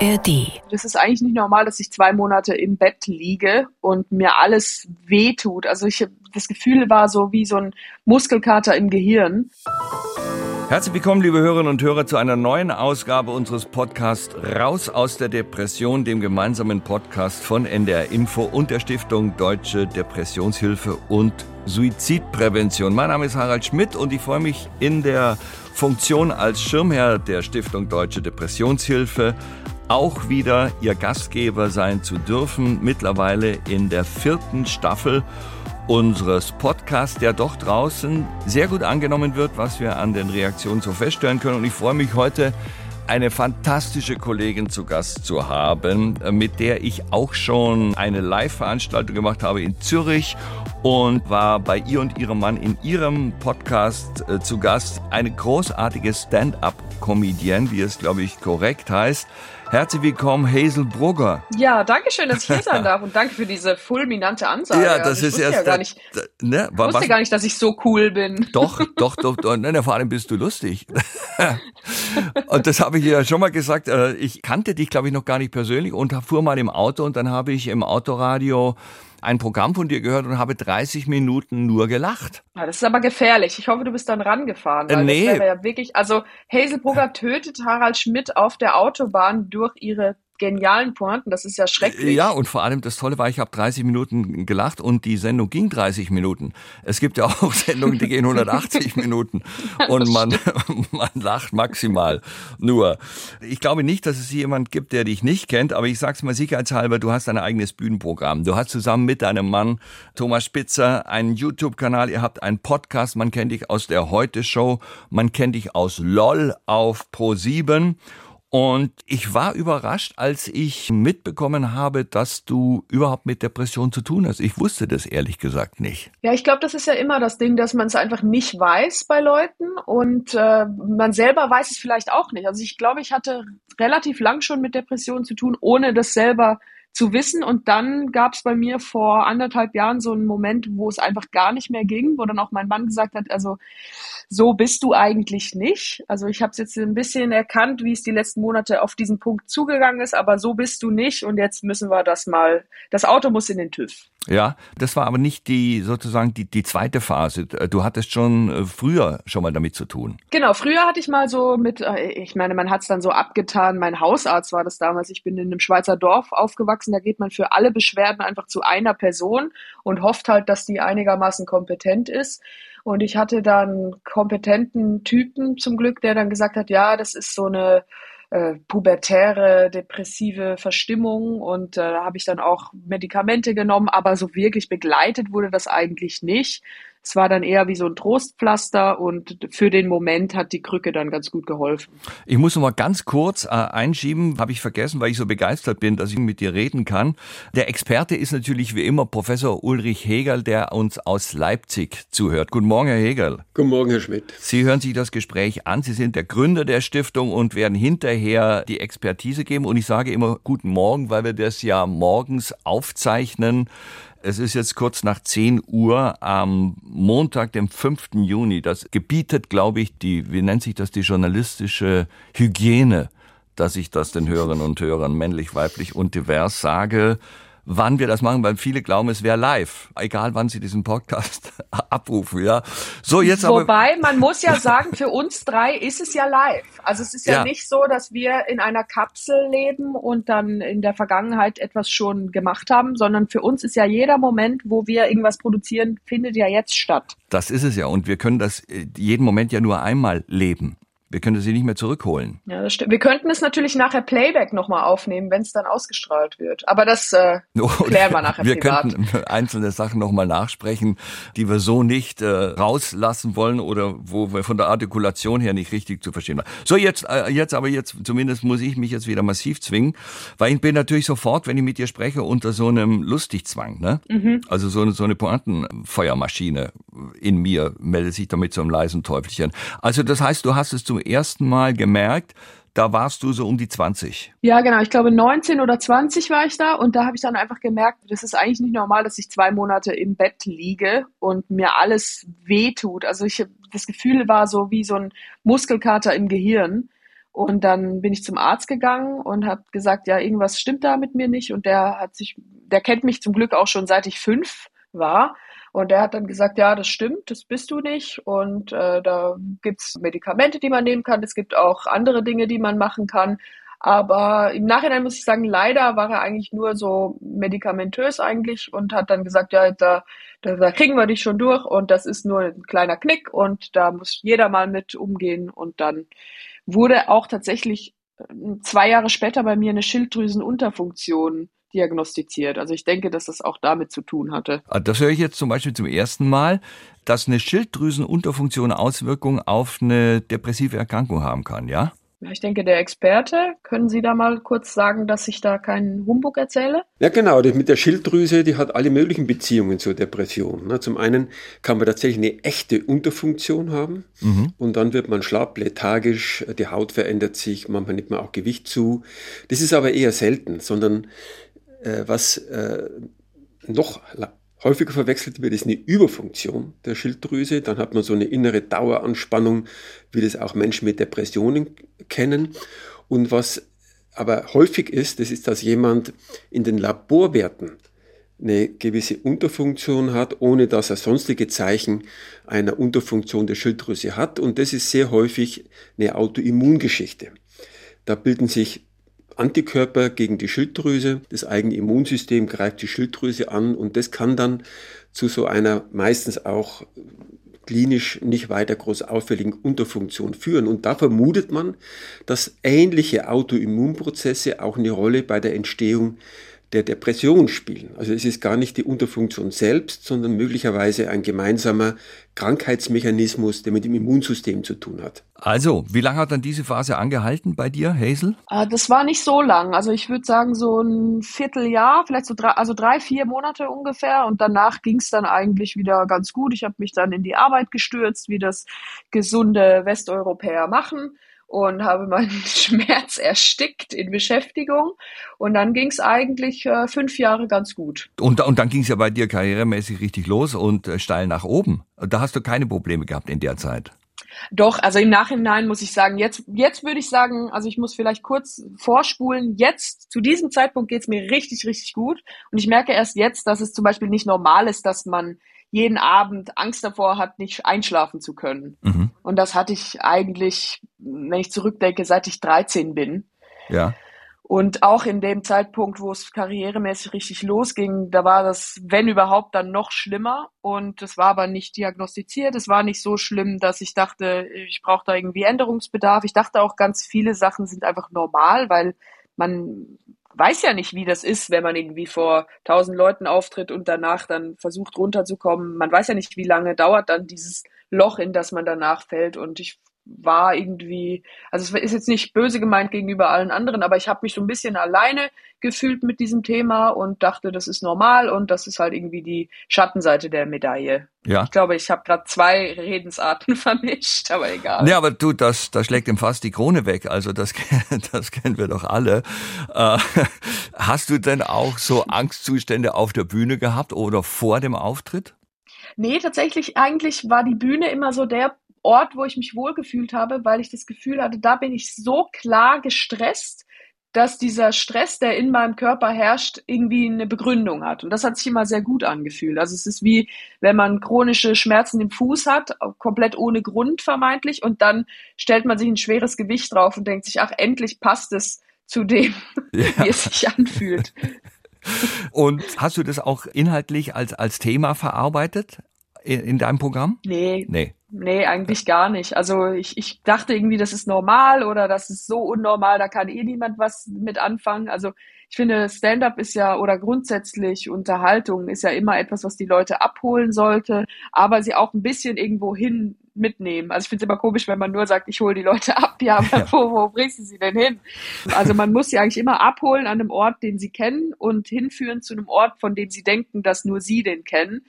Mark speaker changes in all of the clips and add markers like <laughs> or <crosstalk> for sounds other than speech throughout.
Speaker 1: ARD.
Speaker 2: Das ist eigentlich nicht normal, dass ich zwei Monate im Bett liege und mir alles wehtut. Also ich, das Gefühl war so wie so ein Muskelkater im Gehirn.
Speaker 3: Herzlich willkommen, liebe Hörerinnen und Hörer, zu einer neuen Ausgabe unseres Podcasts Raus aus der Depression, dem gemeinsamen Podcast von NDR Info und der Stiftung Deutsche Depressionshilfe und Suizidprävention. Mein Name ist Harald Schmidt und ich freue mich in der Funktion als Schirmherr der Stiftung Deutsche Depressionshilfe auch wieder Ihr Gastgeber sein zu dürfen, mittlerweile in der vierten Staffel unseres Podcasts, der doch draußen sehr gut angenommen wird, was wir an den Reaktionen so feststellen können. Und ich freue mich heute, eine fantastische Kollegin zu Gast zu haben, mit der ich auch schon eine Live-Veranstaltung gemacht habe in Zürich und war bei ihr und ihrem Mann in ihrem Podcast äh, zu Gast. Eine großartige Stand-up-Comedian, wie es, glaube ich, korrekt heißt. Herzlich willkommen, Hazel Brugger.
Speaker 2: Ja, danke schön, dass ich hier sein darf und danke für diese fulminante Ansage.
Speaker 3: Ja, das
Speaker 2: also
Speaker 3: ist erst.
Speaker 2: Ja gar nicht,
Speaker 3: da, ne,
Speaker 2: ich wusste
Speaker 3: was,
Speaker 2: gar nicht, dass ich so cool bin.
Speaker 3: Doch, <laughs> doch, doch, doch ne, vor allem bist du lustig. <laughs> und das habe ich ja schon mal gesagt. äh, Ich kannte dich, glaube ich, noch gar nicht persönlich und fuhr mal im Auto und dann habe ich im Autoradio ein Programm von dir gehört und habe 30 Minuten nur gelacht.
Speaker 2: Ja, das ist aber gefährlich. Ich hoffe, du bist dann rangefahren. Weil
Speaker 3: Äh, nee.
Speaker 2: Das wäre ja wirklich, also Hazelbrugger tötet Harald Schmidt auf der Autobahn durch ihre genialen Pointen. Das ist ja schrecklich.
Speaker 3: Ja, und vor allem das Tolle war, ich habe 30 Minuten gelacht und die Sendung ging 30 Minuten. Es gibt ja auch <laughs> Sendungen, die gehen 180 Minuten und man, <laughs> man lacht maximal nur. Ich glaube nicht, dass es jemand gibt, der dich nicht kennt, aber ich sag's mal sicherheitshalber, du hast ein eigenes Bühnenprogramm. Du hast zusammen mit deinem Mann Thomas Spitzer einen YouTube-Kanal, ihr habt einen Podcast, man kennt dich aus der Heute-Show, man kennt dich aus LOL auf Pro7 und ich war überrascht, als ich mitbekommen habe, dass du überhaupt mit Depression zu tun hast. Ich wusste das ehrlich gesagt nicht.
Speaker 2: Ja, ich glaube, das ist ja immer das Ding, dass man es einfach nicht weiß bei Leuten und äh, man selber weiß es vielleicht auch nicht. Also ich glaube, ich hatte relativ lang schon mit Depressionen zu tun, ohne das selber zu wissen. Und dann gab es bei mir vor anderthalb Jahren so einen Moment, wo es einfach gar nicht mehr ging, wo dann auch mein Mann gesagt hat, also so bist du eigentlich nicht. Also ich habe es jetzt ein bisschen erkannt, wie es die letzten Monate auf diesen Punkt zugegangen ist, aber so bist du nicht. Und jetzt müssen wir das mal, das Auto muss in den TÜV.
Speaker 3: Ja, das war aber nicht die sozusagen die, die zweite Phase. Du hattest schon äh, früher schon mal damit zu tun.
Speaker 2: Genau, früher hatte ich mal so mit, äh, ich meine, man hat es dann so abgetan, mein Hausarzt war das damals, ich bin in einem Schweizer Dorf aufgewachsen, da geht man für alle Beschwerden einfach zu einer Person und hofft halt, dass die einigermaßen kompetent ist. Und ich hatte dann kompetenten Typen zum Glück, der dann gesagt hat, ja, das ist so eine äh, pubertäre, depressive Verstimmung und äh, da habe ich dann auch Medikamente genommen, aber so wirklich begleitet wurde das eigentlich nicht. Es war dann eher wie so ein Trostpflaster und für den Moment hat die Krücke dann ganz gut geholfen.
Speaker 3: Ich muss noch mal ganz kurz äh, einschieben, habe ich vergessen, weil ich so begeistert bin, dass ich mit dir reden kann. Der Experte ist natürlich wie immer Professor Ulrich Hegel, der uns aus Leipzig zuhört. Guten Morgen, Herr Hegel.
Speaker 4: Guten Morgen, Herr Schmidt.
Speaker 3: Sie hören sich das Gespräch an. Sie sind der Gründer der Stiftung und werden hinterher die Expertise geben. Und ich sage immer Guten Morgen, weil wir das ja morgens aufzeichnen. Es ist jetzt kurz nach 10 Uhr am Montag, dem 5. Juni. Das gebietet, glaube ich, die, wie nennt sich das, die journalistische Hygiene, dass ich das den Hörerinnen und Hörern männlich, weiblich und divers sage wann wir das machen, weil viele glauben, es wäre live, egal wann sie diesen Podcast <laughs> abrufen, ja. So, jetzt aber.
Speaker 2: Wobei, man muss ja sagen, für uns drei ist es ja live. Also es ist ja,
Speaker 3: Ja.
Speaker 2: nicht so, dass wir in einer Kapsel leben und dann in der Vergangenheit etwas schon gemacht haben, sondern für uns ist ja jeder Moment, wo wir irgendwas produzieren, findet ja jetzt statt.
Speaker 3: Das ist es ja. Und wir können das äh, jeden Moment ja nur einmal leben. Wir können sie nicht mehr zurückholen.
Speaker 2: Ja, das stimmt. Wir könnten es natürlich nachher Playback nochmal aufnehmen, wenn es dann ausgestrahlt wird. Aber das äh, <laughs> klären wir nachher
Speaker 3: wir
Speaker 2: privat.
Speaker 3: könnten einzelne Sachen nochmal nachsprechen, die wir so nicht äh, rauslassen wollen oder wo wir von der Artikulation her nicht richtig zu verstehen waren. So, jetzt, äh, jetzt aber jetzt, zumindest muss ich mich jetzt wieder massiv zwingen, weil ich bin natürlich sofort, wenn ich mit dir spreche, unter so einem Lustigzwang. Ne?
Speaker 2: Mhm.
Speaker 3: Also so eine, so eine Pointenfeuermaschine in mir meldet sich damit so einem leisen Teufelchen. Also das heißt, du hast es zum ersten Mal gemerkt, da warst du so um die 20.
Speaker 2: Ja, genau. Ich glaube, 19 oder 20 war ich da und da habe ich dann einfach gemerkt, das ist eigentlich nicht normal, dass ich zwei Monate im Bett liege und mir alles wehtut. Also ich, das Gefühl war so wie so ein Muskelkater im Gehirn. Und dann bin ich zum Arzt gegangen und habe gesagt, ja, irgendwas stimmt da mit mir nicht. Und der hat sich, der kennt mich zum Glück auch schon seit ich fünf war. Und der hat dann gesagt, ja, das stimmt, das bist du nicht. Und äh, da gibt's Medikamente, die man nehmen kann. Es gibt auch andere Dinge, die man machen kann. Aber im Nachhinein muss ich sagen, leider war er eigentlich nur so medikamentös eigentlich und hat dann gesagt, ja, da, da, da kriegen wir dich schon durch und das ist nur ein kleiner Knick und da muss jeder mal mit umgehen. Und dann wurde auch tatsächlich äh, zwei Jahre später bei mir eine Schilddrüsenunterfunktion diagnostiziert. Also ich denke, dass das auch damit zu tun hatte.
Speaker 3: Ah, das höre ich jetzt zum Beispiel zum ersten Mal, dass eine Schilddrüsenunterfunktion Auswirkungen auf eine depressive Erkrankung haben kann, ja?
Speaker 2: Ich denke, der Experte, können Sie da mal kurz sagen, dass ich da keinen Humbug erzähle?
Speaker 1: Ja, genau. Das mit der Schilddrüse, die hat alle möglichen Beziehungen zur Depression. Ne? Zum einen kann man tatsächlich eine echte Unterfunktion haben mhm. und dann wird man schlapp, lethargisch, die Haut verändert sich, manchmal nimmt man auch Gewicht zu. Das ist aber eher selten, sondern was äh, noch häufiger verwechselt wird, ist eine Überfunktion der Schilddrüse. Dann hat man so eine innere Daueranspannung, wie das auch Menschen mit Depressionen kennen. Und was aber häufig ist, das ist, dass jemand in den Laborwerten eine gewisse Unterfunktion hat, ohne dass er sonstige Zeichen einer Unterfunktion der Schilddrüse hat. Und das ist sehr häufig eine Autoimmungeschichte. Da bilden sich Antikörper gegen die Schilddrüse. Das eigene Immunsystem greift die Schilddrüse an und das kann dann zu so einer meistens auch klinisch nicht weiter groß auffälligen Unterfunktion führen. Und da vermutet man, dass ähnliche Autoimmunprozesse auch eine Rolle bei der Entstehung der Depression spielen. Also es ist gar nicht die Unterfunktion selbst, sondern möglicherweise ein gemeinsamer Krankheitsmechanismus, der mit dem Immunsystem zu tun hat.
Speaker 3: Also, wie lange hat dann diese Phase angehalten bei dir, Hazel?
Speaker 2: Ah, das war nicht so lang. Also ich würde sagen so ein Vierteljahr, vielleicht so drei, also drei, vier Monate ungefähr. Und danach ging es dann eigentlich wieder ganz gut. Ich habe mich dann in die Arbeit gestürzt, wie das gesunde Westeuropäer machen und habe meinen <laughs> Schmerz erstickt in Beschäftigung. Und dann ging es eigentlich äh, fünf Jahre ganz gut.
Speaker 3: Und, und dann ging es ja bei dir karrieremäßig richtig los und äh, steil nach oben. Da hast du keine Probleme gehabt in der Zeit.
Speaker 2: Doch, also im Nachhinein muss ich sagen, jetzt, jetzt würde ich sagen, also ich muss vielleicht kurz vorspulen, jetzt, zu diesem Zeitpunkt geht's mir richtig, richtig gut. Und ich merke erst jetzt, dass es zum Beispiel nicht normal ist, dass man jeden Abend Angst davor hat, nicht einschlafen zu können. Mhm. Und das hatte ich eigentlich, wenn ich zurückdenke, seit ich 13 bin.
Speaker 3: Ja.
Speaker 2: Und auch in dem Zeitpunkt, wo es karrieremäßig richtig losging, da war das, wenn überhaupt, dann noch schlimmer. Und es war aber nicht diagnostiziert. Es war nicht so schlimm, dass ich dachte, ich brauche da irgendwie Änderungsbedarf. Ich dachte auch, ganz viele Sachen sind einfach normal, weil man weiß ja nicht, wie das ist, wenn man irgendwie vor tausend Leuten auftritt und danach dann versucht runterzukommen. Man weiß ja nicht, wie lange dauert dann dieses Loch, in das man danach fällt. Und ich war irgendwie, also es ist jetzt nicht böse gemeint gegenüber allen anderen, aber ich habe mich so ein bisschen alleine gefühlt mit diesem Thema und dachte, das ist normal und das ist halt irgendwie die Schattenseite der Medaille. Ja. Ich glaube, ich habe gerade zwei Redensarten <laughs> vermischt, aber egal.
Speaker 3: Ja, aber du, das, das schlägt ihm fast die Krone weg. Also das, <laughs> das kennen wir doch alle. Äh, <laughs> hast du denn auch so Angstzustände auf der Bühne gehabt oder vor dem Auftritt?
Speaker 2: Nee, tatsächlich, eigentlich war die Bühne immer so der Ort, wo ich mich wohlgefühlt habe, weil ich das Gefühl hatte, da bin ich so klar gestresst, dass dieser Stress, der in meinem Körper herrscht, irgendwie eine Begründung hat. Und das hat sich immer sehr gut angefühlt. Also es ist wie, wenn man chronische Schmerzen im Fuß hat, komplett ohne Grund vermeintlich, und dann stellt man sich ein schweres Gewicht drauf und denkt sich, ach, endlich passt es zu dem, <laughs> ja. wie es sich anfühlt.
Speaker 3: Und hast du das auch inhaltlich als, als Thema verarbeitet? in, in deinem Programm?
Speaker 2: Nee. Nee. Nee, eigentlich gar nicht. Also ich, ich dachte irgendwie, das ist normal oder das ist so unnormal, da kann eh niemand was mit anfangen. Also ich finde, Stand-up ist ja oder grundsätzlich Unterhaltung ist ja immer etwas, was die Leute abholen sollte, aber sie auch ein bisschen irgendwo hin mitnehmen. Also ich finde es immer komisch, wenn man nur sagt, ich hole die Leute ab. Ja, aber <laughs> ja. Wo, wo bringst du sie denn hin? Also man muss sie eigentlich immer abholen an einem Ort, den sie kennen und hinführen zu einem Ort, von dem sie denken, dass nur sie den kennen.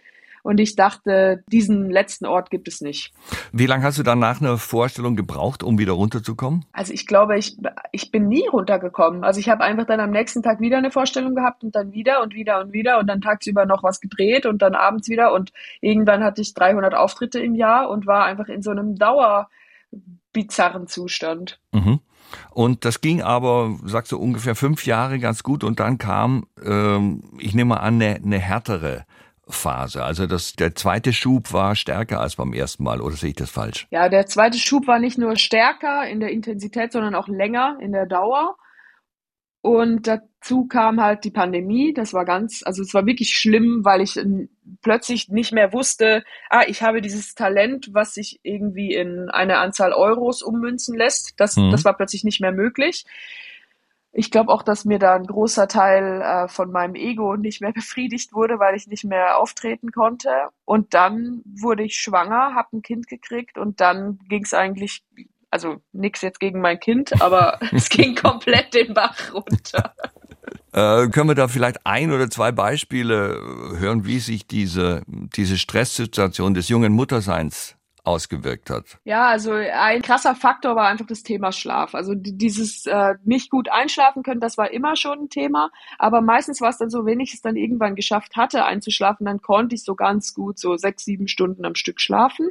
Speaker 2: Und ich dachte, diesen letzten Ort gibt es nicht.
Speaker 3: Wie lange hast du dann nach einer Vorstellung gebraucht, um wieder runterzukommen?
Speaker 2: Also ich glaube, ich, ich bin nie runtergekommen. Also ich habe einfach dann am nächsten Tag wieder eine Vorstellung gehabt und dann wieder und wieder und wieder und dann tagsüber noch was gedreht und dann abends wieder und irgendwann hatte ich 300 Auftritte im Jahr und war einfach in so einem dauerbizarren Zustand.
Speaker 3: Mhm. Und das ging aber, sagst du, ungefähr fünf Jahre ganz gut und dann kam, ähm, ich nehme an, eine, eine härtere Phase. Also das, der zweite Schub war stärker als beim ersten Mal, oder sehe ich das falsch?
Speaker 2: Ja, der zweite Schub war nicht nur stärker in der Intensität, sondern auch länger in der Dauer. Und dazu kam halt die Pandemie. Das war ganz, also es war wirklich schlimm, weil ich plötzlich nicht mehr wusste, ah, ich habe dieses Talent, was sich irgendwie in eine Anzahl Euros ummünzen lässt. Das, mhm. das war plötzlich nicht mehr möglich. Ich glaube auch, dass mir da ein großer Teil äh, von meinem Ego nicht mehr <laughs> befriedigt wurde, weil ich nicht mehr auftreten konnte. Und dann wurde ich schwanger, habe ein Kind gekriegt und dann ging es eigentlich also nichts jetzt gegen mein Kind, aber <laughs> <laughs> es ging komplett den Bach runter.
Speaker 3: Äh, können wir da vielleicht ein oder zwei Beispiele hören, wie sich diese, diese Stresssituation des jungen Mutterseins ausgewirkt hat?
Speaker 2: Ja, also ein krasser Faktor war einfach das Thema Schlaf. Also dieses äh, nicht gut einschlafen können, das war immer schon ein Thema. Aber meistens war es dann so, wenn ich es dann irgendwann geschafft hatte, einzuschlafen, dann konnte ich so ganz gut so sechs, sieben Stunden am Stück schlafen.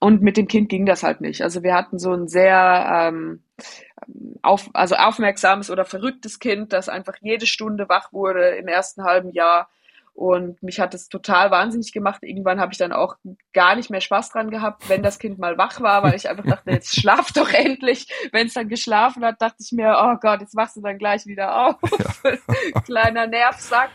Speaker 2: Und mit dem Kind ging das halt nicht. Also wir hatten so ein sehr ähm, auf, also aufmerksames oder verrücktes Kind, das einfach jede Stunde wach wurde im ersten halben Jahr und mich hat es total wahnsinnig gemacht. Irgendwann habe ich dann auch gar nicht mehr Spaß dran gehabt, wenn das Kind mal wach war, weil ich einfach dachte, <laughs> jetzt schlaf doch endlich. Wenn es dann geschlafen hat, dachte ich mir, oh Gott, jetzt wachst du dann gleich wieder auf. Ja. <laughs> Kleiner Nervsack.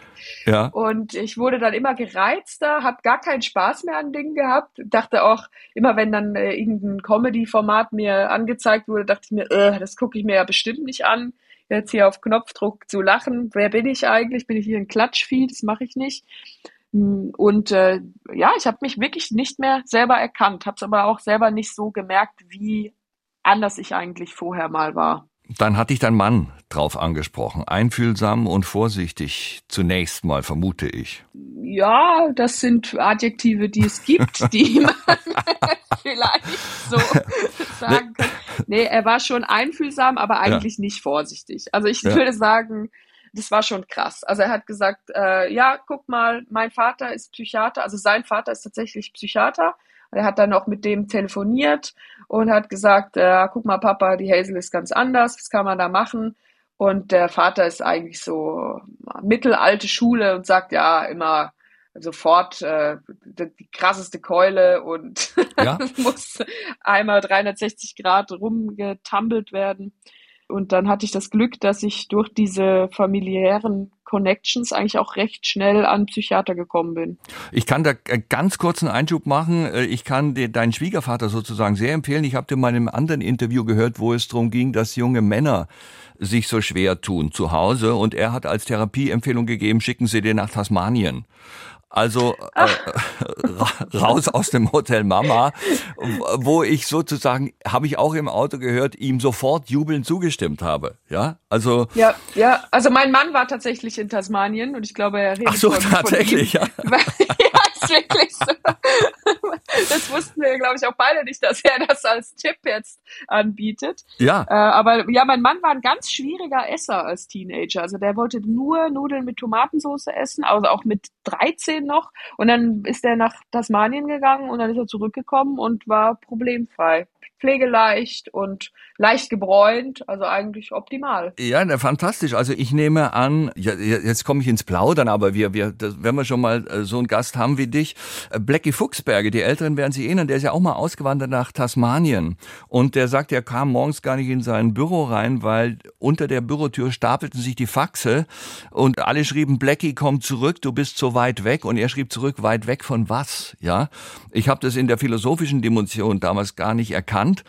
Speaker 2: Ja. Und ich wurde dann immer gereizter, habe gar keinen Spaß mehr an Dingen gehabt. Dachte auch, immer wenn dann äh, irgendein Comedy-Format mir angezeigt wurde, dachte ich mir, äh, das gucke ich mir ja bestimmt nicht an jetzt hier auf Knopfdruck zu lachen. Wer bin ich eigentlich? Bin ich hier ein Klatschvieh? Das mache ich nicht. Und äh, ja, ich habe mich wirklich nicht mehr selber erkannt, habe es aber auch selber nicht so gemerkt, wie anders ich eigentlich vorher mal war.
Speaker 3: Dann hatte ich dein Mann drauf angesprochen. Einfühlsam und vorsichtig zunächst mal, vermute ich.
Speaker 2: Ja, das sind Adjektive, die es gibt, die <laughs> man <laughs> vielleicht so sagen kann. Nee, er war schon einfühlsam, aber eigentlich ja. nicht vorsichtig. Also ich ja. würde sagen, das war schon krass. Also er hat gesagt, äh, ja, guck mal, mein Vater ist Psychiater, also sein Vater ist tatsächlich Psychiater. Er hat dann auch mit dem telefoniert und hat gesagt, äh, guck mal, Papa, die Hazel ist ganz anders, was kann man da machen? Und der Vater ist eigentlich so mittelalte Schule und sagt ja immer sofort äh, die krasseste Keule und ja. <laughs> muss einmal 360 Grad rumgetumbelt werden. Und dann hatte ich das Glück, dass ich durch diese familiären Connections eigentlich auch recht schnell an Psychiater gekommen bin.
Speaker 3: Ich kann da ganz kurz einen Einschub machen. Äh, ich kann dir deinen Schwiegervater sozusagen sehr empfehlen. Ich habe dir mal in einem anderen Interview gehört, wo es darum ging, dass junge Männer sich so schwer tun zu Hause. Und er hat als Therapieempfehlung gegeben, schicken Sie den nach Tasmanien. Also äh, raus aus dem Hotel Mama, wo ich sozusagen, habe ich auch im Auto gehört, ihm sofort jubelnd zugestimmt habe. Ja, also.
Speaker 2: Ja, ja, also mein Mann war tatsächlich in Tasmanien und ich glaube, er redet
Speaker 3: Ach so, tatsächlich, ja. <laughs>
Speaker 2: ja, ist wirklich so. <laughs> Das wussten wir, glaube ich, auch beide nicht, dass er das als Tipp jetzt anbietet.
Speaker 3: Ja.
Speaker 2: Äh, aber ja, mein Mann war ein ganz schwieriger Esser als Teenager. Also der wollte nur Nudeln mit Tomatensauce essen, also auch mit 13 noch. Und dann ist er nach Tasmanien gegangen und dann ist er zurückgekommen und war problemfrei pflegeleicht und leicht gebräunt, also eigentlich optimal.
Speaker 3: Ja, fantastisch. Also ich nehme an, ja, jetzt komme ich ins Plaudern, aber wir, wir, das, wenn wir schon mal äh, so einen Gast haben wie dich, äh, Blackie Fuchsberge, die Älteren werden sich erinnern, der ist ja auch mal ausgewandert nach Tasmanien und der sagt, er kam morgens gar nicht in sein Büro rein, weil unter der Bürotür stapelten sich die Faxe und alle schrieben, Blackie, komm zurück, du bist so weit weg und er schrieb zurück, weit weg von was? Ja, ich habe das in der philosophischen Dimension damals gar nicht erkannt.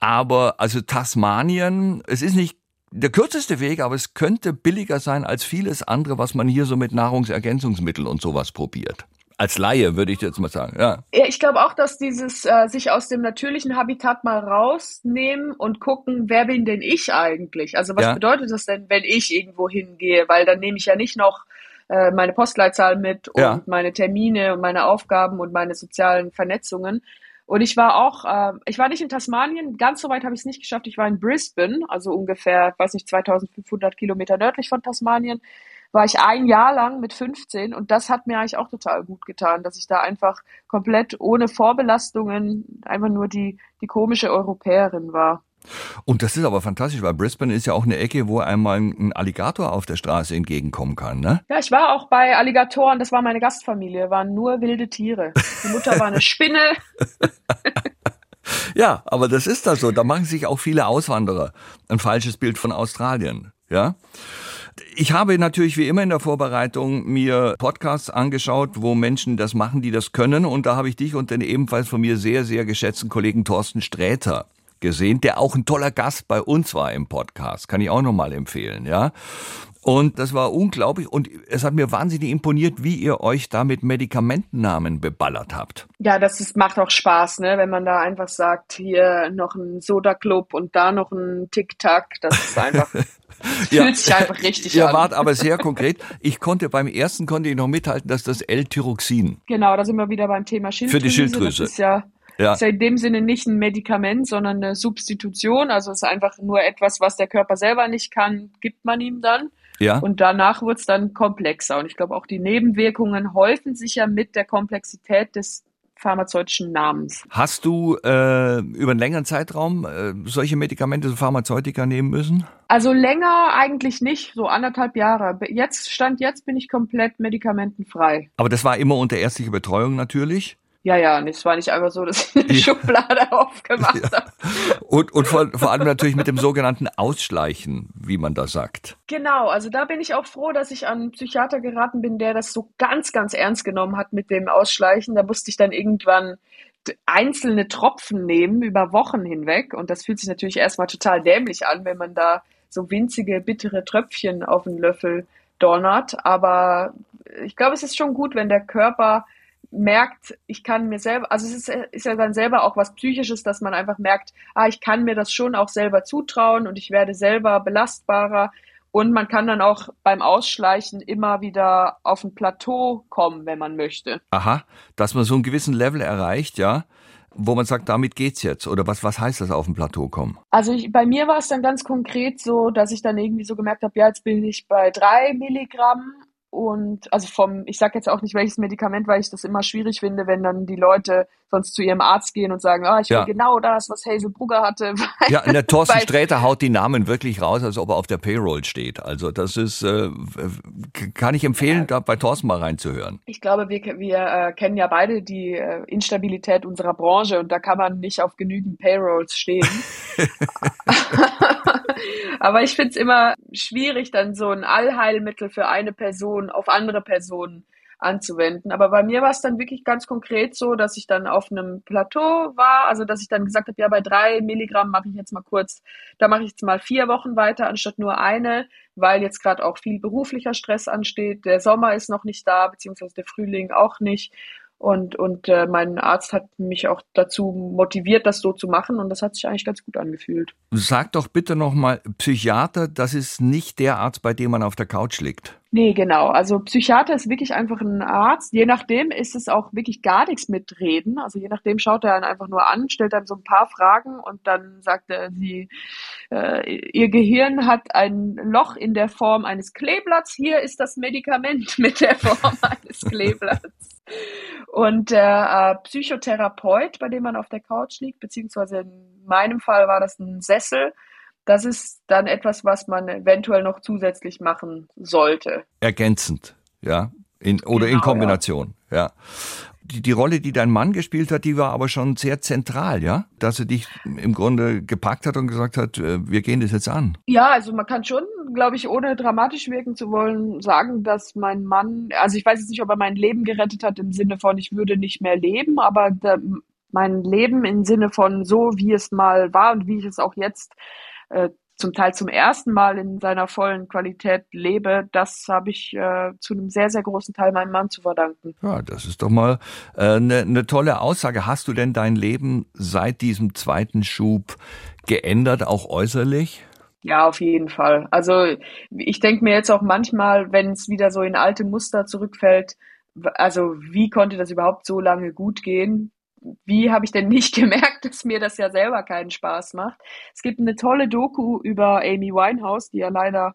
Speaker 3: Aber also Tasmanien, es ist nicht der kürzeste Weg, aber es könnte billiger sein als vieles andere, was man hier so mit Nahrungsergänzungsmitteln und sowas probiert. Als Laie würde ich jetzt mal sagen, ja.
Speaker 2: ja ich glaube auch, dass dieses äh, sich aus dem natürlichen Habitat mal rausnehmen und gucken, wer bin denn ich eigentlich? Also was ja. bedeutet das denn, wenn ich irgendwo hingehe? Weil dann nehme ich ja nicht noch äh, meine Postleitzahl mit und ja. meine Termine und meine Aufgaben und meine sozialen Vernetzungen, und ich war auch, äh, ich war nicht in Tasmanien, ganz so weit habe ich es nicht geschafft. Ich war in Brisbane, also ungefähr, weiß nicht, 2500 Kilometer nördlich von Tasmanien. War ich ein Jahr lang mit 15 und das hat mir eigentlich auch total gut getan, dass ich da einfach komplett ohne Vorbelastungen einfach nur die, die komische Europäerin war.
Speaker 3: Und das ist aber fantastisch, weil Brisbane ist ja auch eine Ecke, wo einmal ein Alligator auf der Straße entgegenkommen kann, ne?
Speaker 2: Ja, ich war auch bei Alligatoren, das war meine Gastfamilie, waren nur wilde Tiere. Die Mutter war eine <laughs> Spinne. <laughs>
Speaker 3: ja, aber das ist das so. Da machen sich auch viele Auswanderer ein falsches Bild von Australien, ja? Ich habe natürlich wie immer in der Vorbereitung mir Podcasts angeschaut, wo Menschen das machen, die das können. Und da habe ich dich und den ebenfalls von mir sehr, sehr geschätzten Kollegen Thorsten Sträter gesehen, der auch ein toller Gast bei uns war im Podcast. Kann ich auch nochmal empfehlen, ja. Und das war unglaublich und es hat mir wahnsinnig imponiert, wie ihr euch da mit Medikamentennamen beballert habt.
Speaker 2: Ja, das ist, macht auch Spaß, ne? wenn man da einfach sagt, hier noch ein Soda-Club und da noch ein Tic-Tac. Das ist einfach ja. <laughs> fühlt sich einfach richtig
Speaker 3: Ihr
Speaker 2: an.
Speaker 3: Ihr wart aber sehr konkret. Ich konnte beim ersten konnte ich noch mithalten, dass das L-Tyroxin.
Speaker 2: Genau, da sind wir wieder beim Thema Schilddrüse.
Speaker 3: Für die Schilddrüse.
Speaker 2: Das ist ja ja. Ist ja in dem Sinne nicht ein Medikament, sondern eine Substitution. Also es ist einfach nur etwas, was der Körper selber nicht kann, gibt man ihm dann. Ja. Und danach wird es dann komplexer. Und ich glaube, auch die Nebenwirkungen häufen sich ja mit der Komplexität des pharmazeutischen Namens.
Speaker 3: Hast du äh, über einen längeren Zeitraum äh, solche Medikamente, so Pharmazeutika nehmen müssen?
Speaker 2: Also länger eigentlich nicht, so anderthalb Jahre. Jetzt, Stand jetzt bin ich komplett medikamentenfrei.
Speaker 3: Aber das war immer unter ärztlicher Betreuung natürlich?
Speaker 2: Ja, ja, es war nicht einfach so, dass ich eine <laughs> ja. Schublade <laughs> aufgemacht ja. habe.
Speaker 3: Und, und vor, vor allem natürlich mit dem sogenannten Ausschleichen, wie man da sagt.
Speaker 2: Genau, also da bin ich auch froh, dass ich an einen Psychiater geraten bin, der das so ganz, ganz ernst genommen hat mit dem Ausschleichen. Da musste ich dann irgendwann einzelne Tropfen nehmen über Wochen hinweg. Und das fühlt sich natürlich erstmal total dämlich an, wenn man da so winzige, bittere Tröpfchen auf den Löffel donnert. Aber ich glaube, es ist schon gut, wenn der Körper merkt, ich kann mir selber, also es ist, ist, ja dann selber auch was Psychisches, dass man einfach merkt, ah, ich kann mir das schon auch selber zutrauen und ich werde selber belastbarer und man kann dann auch beim Ausschleichen immer wieder auf ein Plateau kommen, wenn man möchte.
Speaker 3: Aha, dass man so einen gewissen Level erreicht, ja, wo man sagt, damit geht's jetzt oder was was heißt das auf ein Plateau kommen?
Speaker 2: Also ich, bei mir war es dann ganz konkret so, dass ich dann irgendwie so gemerkt habe, ja jetzt bin ich bei drei Milligramm und also vom, ich sage jetzt auch nicht welches Medikament, weil ich das immer schwierig finde, wenn dann die Leute sonst zu ihrem Arzt gehen und sagen, ah, ich will ja. genau das, was Hazel Brugger hatte. <laughs>
Speaker 3: ja, und der Thorsten Sträter haut die Namen wirklich raus, als ob er auf der Payroll steht. Also das ist, äh, kann ich empfehlen, ja. da bei Thorsten mal reinzuhören.
Speaker 2: Ich glaube, wir, wir äh, kennen ja beide die äh, Instabilität unserer Branche und da kann man nicht auf genügend Payrolls stehen. <laughs> Aber ich finde es immer schwierig, dann so ein Allheilmittel für eine Person auf andere Personen anzuwenden. Aber bei mir war es dann wirklich ganz konkret so, dass ich dann auf einem Plateau war, also dass ich dann gesagt habe, ja, bei drei Milligramm mache ich jetzt mal kurz, da mache ich jetzt mal vier Wochen weiter, anstatt nur eine, weil jetzt gerade auch viel beruflicher Stress ansteht. Der Sommer ist noch nicht da, beziehungsweise der Frühling auch nicht. Und, und äh, mein Arzt hat mich auch dazu motiviert, das so zu machen und das hat sich eigentlich ganz gut angefühlt.
Speaker 3: Sag doch bitte nochmal, Psychiater, das ist nicht der Arzt, bei dem man auf der Couch liegt.
Speaker 2: Nee, genau. Also Psychiater ist wirklich einfach ein Arzt. Je nachdem ist es auch wirklich gar nichts mit Reden. Also je nachdem schaut er dann einfach nur an, stellt dann so ein paar Fragen und dann sagt er, sie, äh, ihr Gehirn hat ein Loch in der Form eines Kleeblatts. Hier ist das Medikament <laughs> mit der Form eines <laughs> Kleeblatts. Und der äh, Psychotherapeut, bei dem man auf der Couch liegt, beziehungsweise in meinem Fall war das ein Sessel, das ist dann etwas, was man eventuell noch zusätzlich machen sollte.
Speaker 3: Ergänzend, ja. In, oder genau, in Kombination, ja. ja. Die, die Rolle, die dein Mann gespielt hat, die war aber schon sehr zentral, ja? Dass er dich im Grunde gepackt hat und gesagt hat, äh, wir gehen das jetzt an.
Speaker 2: Ja, also man kann schon, glaube ich, ohne dramatisch wirken zu wollen, sagen, dass mein Mann, also ich weiß jetzt nicht, ob er mein Leben gerettet hat im Sinne von, ich würde nicht mehr leben, aber der, mein Leben im Sinne von so, wie es mal war und wie ich es auch jetzt äh, zum Teil zum ersten Mal in seiner vollen Qualität lebe, das habe ich äh, zu einem sehr, sehr großen Teil meinem Mann zu verdanken.
Speaker 3: Ja, das ist doch mal eine äh, ne, ne tolle Aussage. Hast du denn dein Leben seit diesem zweiten Schub geändert, auch äußerlich?
Speaker 2: Ja, auf jeden Fall. Also ich denke mir jetzt auch manchmal, wenn es wieder so in alte Muster zurückfällt, also wie konnte das überhaupt so lange gut gehen? Wie habe ich denn nicht <laughs> gemerkt, dass mir das ja selber keinen Spaß macht? Es gibt eine tolle Doku über Amy Winehouse, die ja leider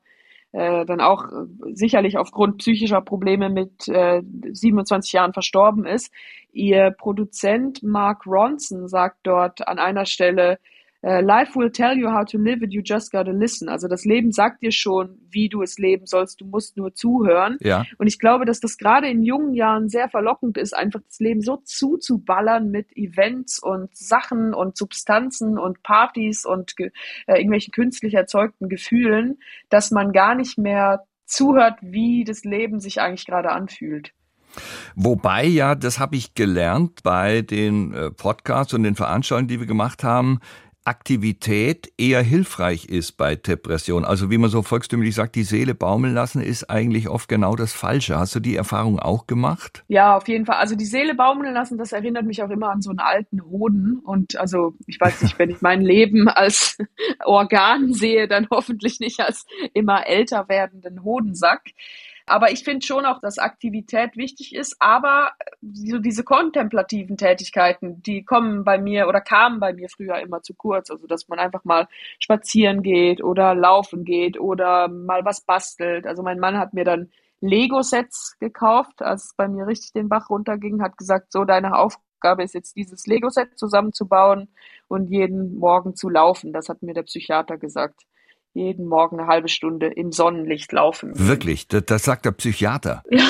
Speaker 2: äh, dann auch äh, sicherlich aufgrund psychischer Probleme mit äh, 27 Jahren verstorben ist. Ihr Produzent Mark Ronson sagt dort an einer Stelle, Life will tell you how to live it, you just gotta listen. Also das Leben sagt dir schon, wie du es leben sollst, du musst nur zuhören.
Speaker 3: Ja.
Speaker 2: Und ich glaube, dass das gerade in jungen Jahren sehr verlockend ist, einfach das Leben so zuzuballern mit Events und Sachen und Substanzen und Partys und äh, irgendwelchen künstlich erzeugten Gefühlen, dass man gar nicht mehr zuhört, wie das Leben sich eigentlich gerade anfühlt.
Speaker 3: Wobei ja, das habe ich gelernt bei den äh, Podcasts und den Veranstaltungen, die wir gemacht haben, Aktivität eher hilfreich ist bei Depression. Also wie man so volkstümlich sagt, die Seele baumeln lassen ist eigentlich oft genau das Falsche. Hast du die Erfahrung auch gemacht?
Speaker 2: Ja, auf jeden Fall. Also die Seele baumeln lassen, das erinnert mich auch immer an so einen alten Hoden. Und also ich weiß nicht, wenn ich mein Leben als <laughs> Organ sehe, dann hoffentlich nicht als immer älter werdenden Hodensack. Aber ich finde schon auch, dass Aktivität wichtig ist, aber so diese kontemplativen Tätigkeiten, die kommen bei mir oder kamen bei mir früher immer zu kurz. Also, dass man einfach mal spazieren geht oder laufen geht oder mal was bastelt. Also, mein Mann hat mir dann Lego-Sets gekauft, als es bei mir richtig den Bach runterging, hat gesagt, so deine Aufgabe ist jetzt dieses Lego-Set zusammenzubauen und jeden Morgen zu laufen. Das hat mir der Psychiater gesagt jeden Morgen eine halbe Stunde im Sonnenlicht laufen.
Speaker 3: Wirklich? Das, das sagt der Psychiater. <laughs>
Speaker 2: Ja,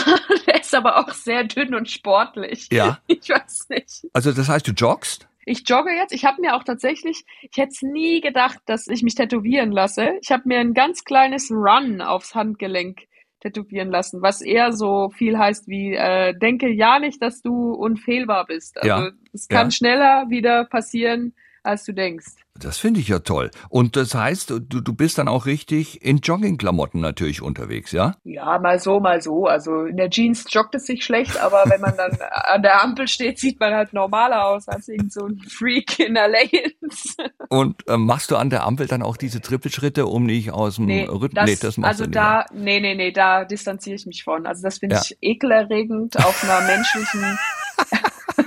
Speaker 2: der ist aber auch sehr dünn und sportlich.
Speaker 3: Ja. <laughs>
Speaker 2: Ich weiß nicht.
Speaker 3: Also das heißt, du joggst?
Speaker 2: Ich jogge jetzt. Ich habe mir auch tatsächlich, ich hätte es nie gedacht, dass ich mich tätowieren lasse. Ich habe mir ein ganz kleines Run aufs Handgelenk tätowieren lassen, was eher so viel heißt wie, äh, denke ja nicht, dass du unfehlbar bist. Also
Speaker 3: Ja.
Speaker 2: es kann
Speaker 3: Ja.
Speaker 2: schneller wieder passieren, als du denkst.
Speaker 3: Das finde ich ja toll. Und das heißt, du, du bist dann auch richtig in Joggingklamotten natürlich unterwegs, ja?
Speaker 2: Ja, mal so, mal so. Also in der Jeans joggt es sich schlecht, aber wenn man dann <laughs> an der Ampel steht, sieht man halt normaler aus als irgend so ein Freak in der Leggings. <laughs>
Speaker 3: Und äh, machst du an der Ampel dann auch diese Trippelschritte, um nicht aus dem
Speaker 2: Nee,
Speaker 3: Rhythmus? nee, das machst
Speaker 2: also
Speaker 3: du nicht.
Speaker 2: da, nee, nee, nee, da distanziere ich mich von. Also das finde
Speaker 3: Ja.
Speaker 2: ich ekelerregend auf einer <laughs> menschlichen,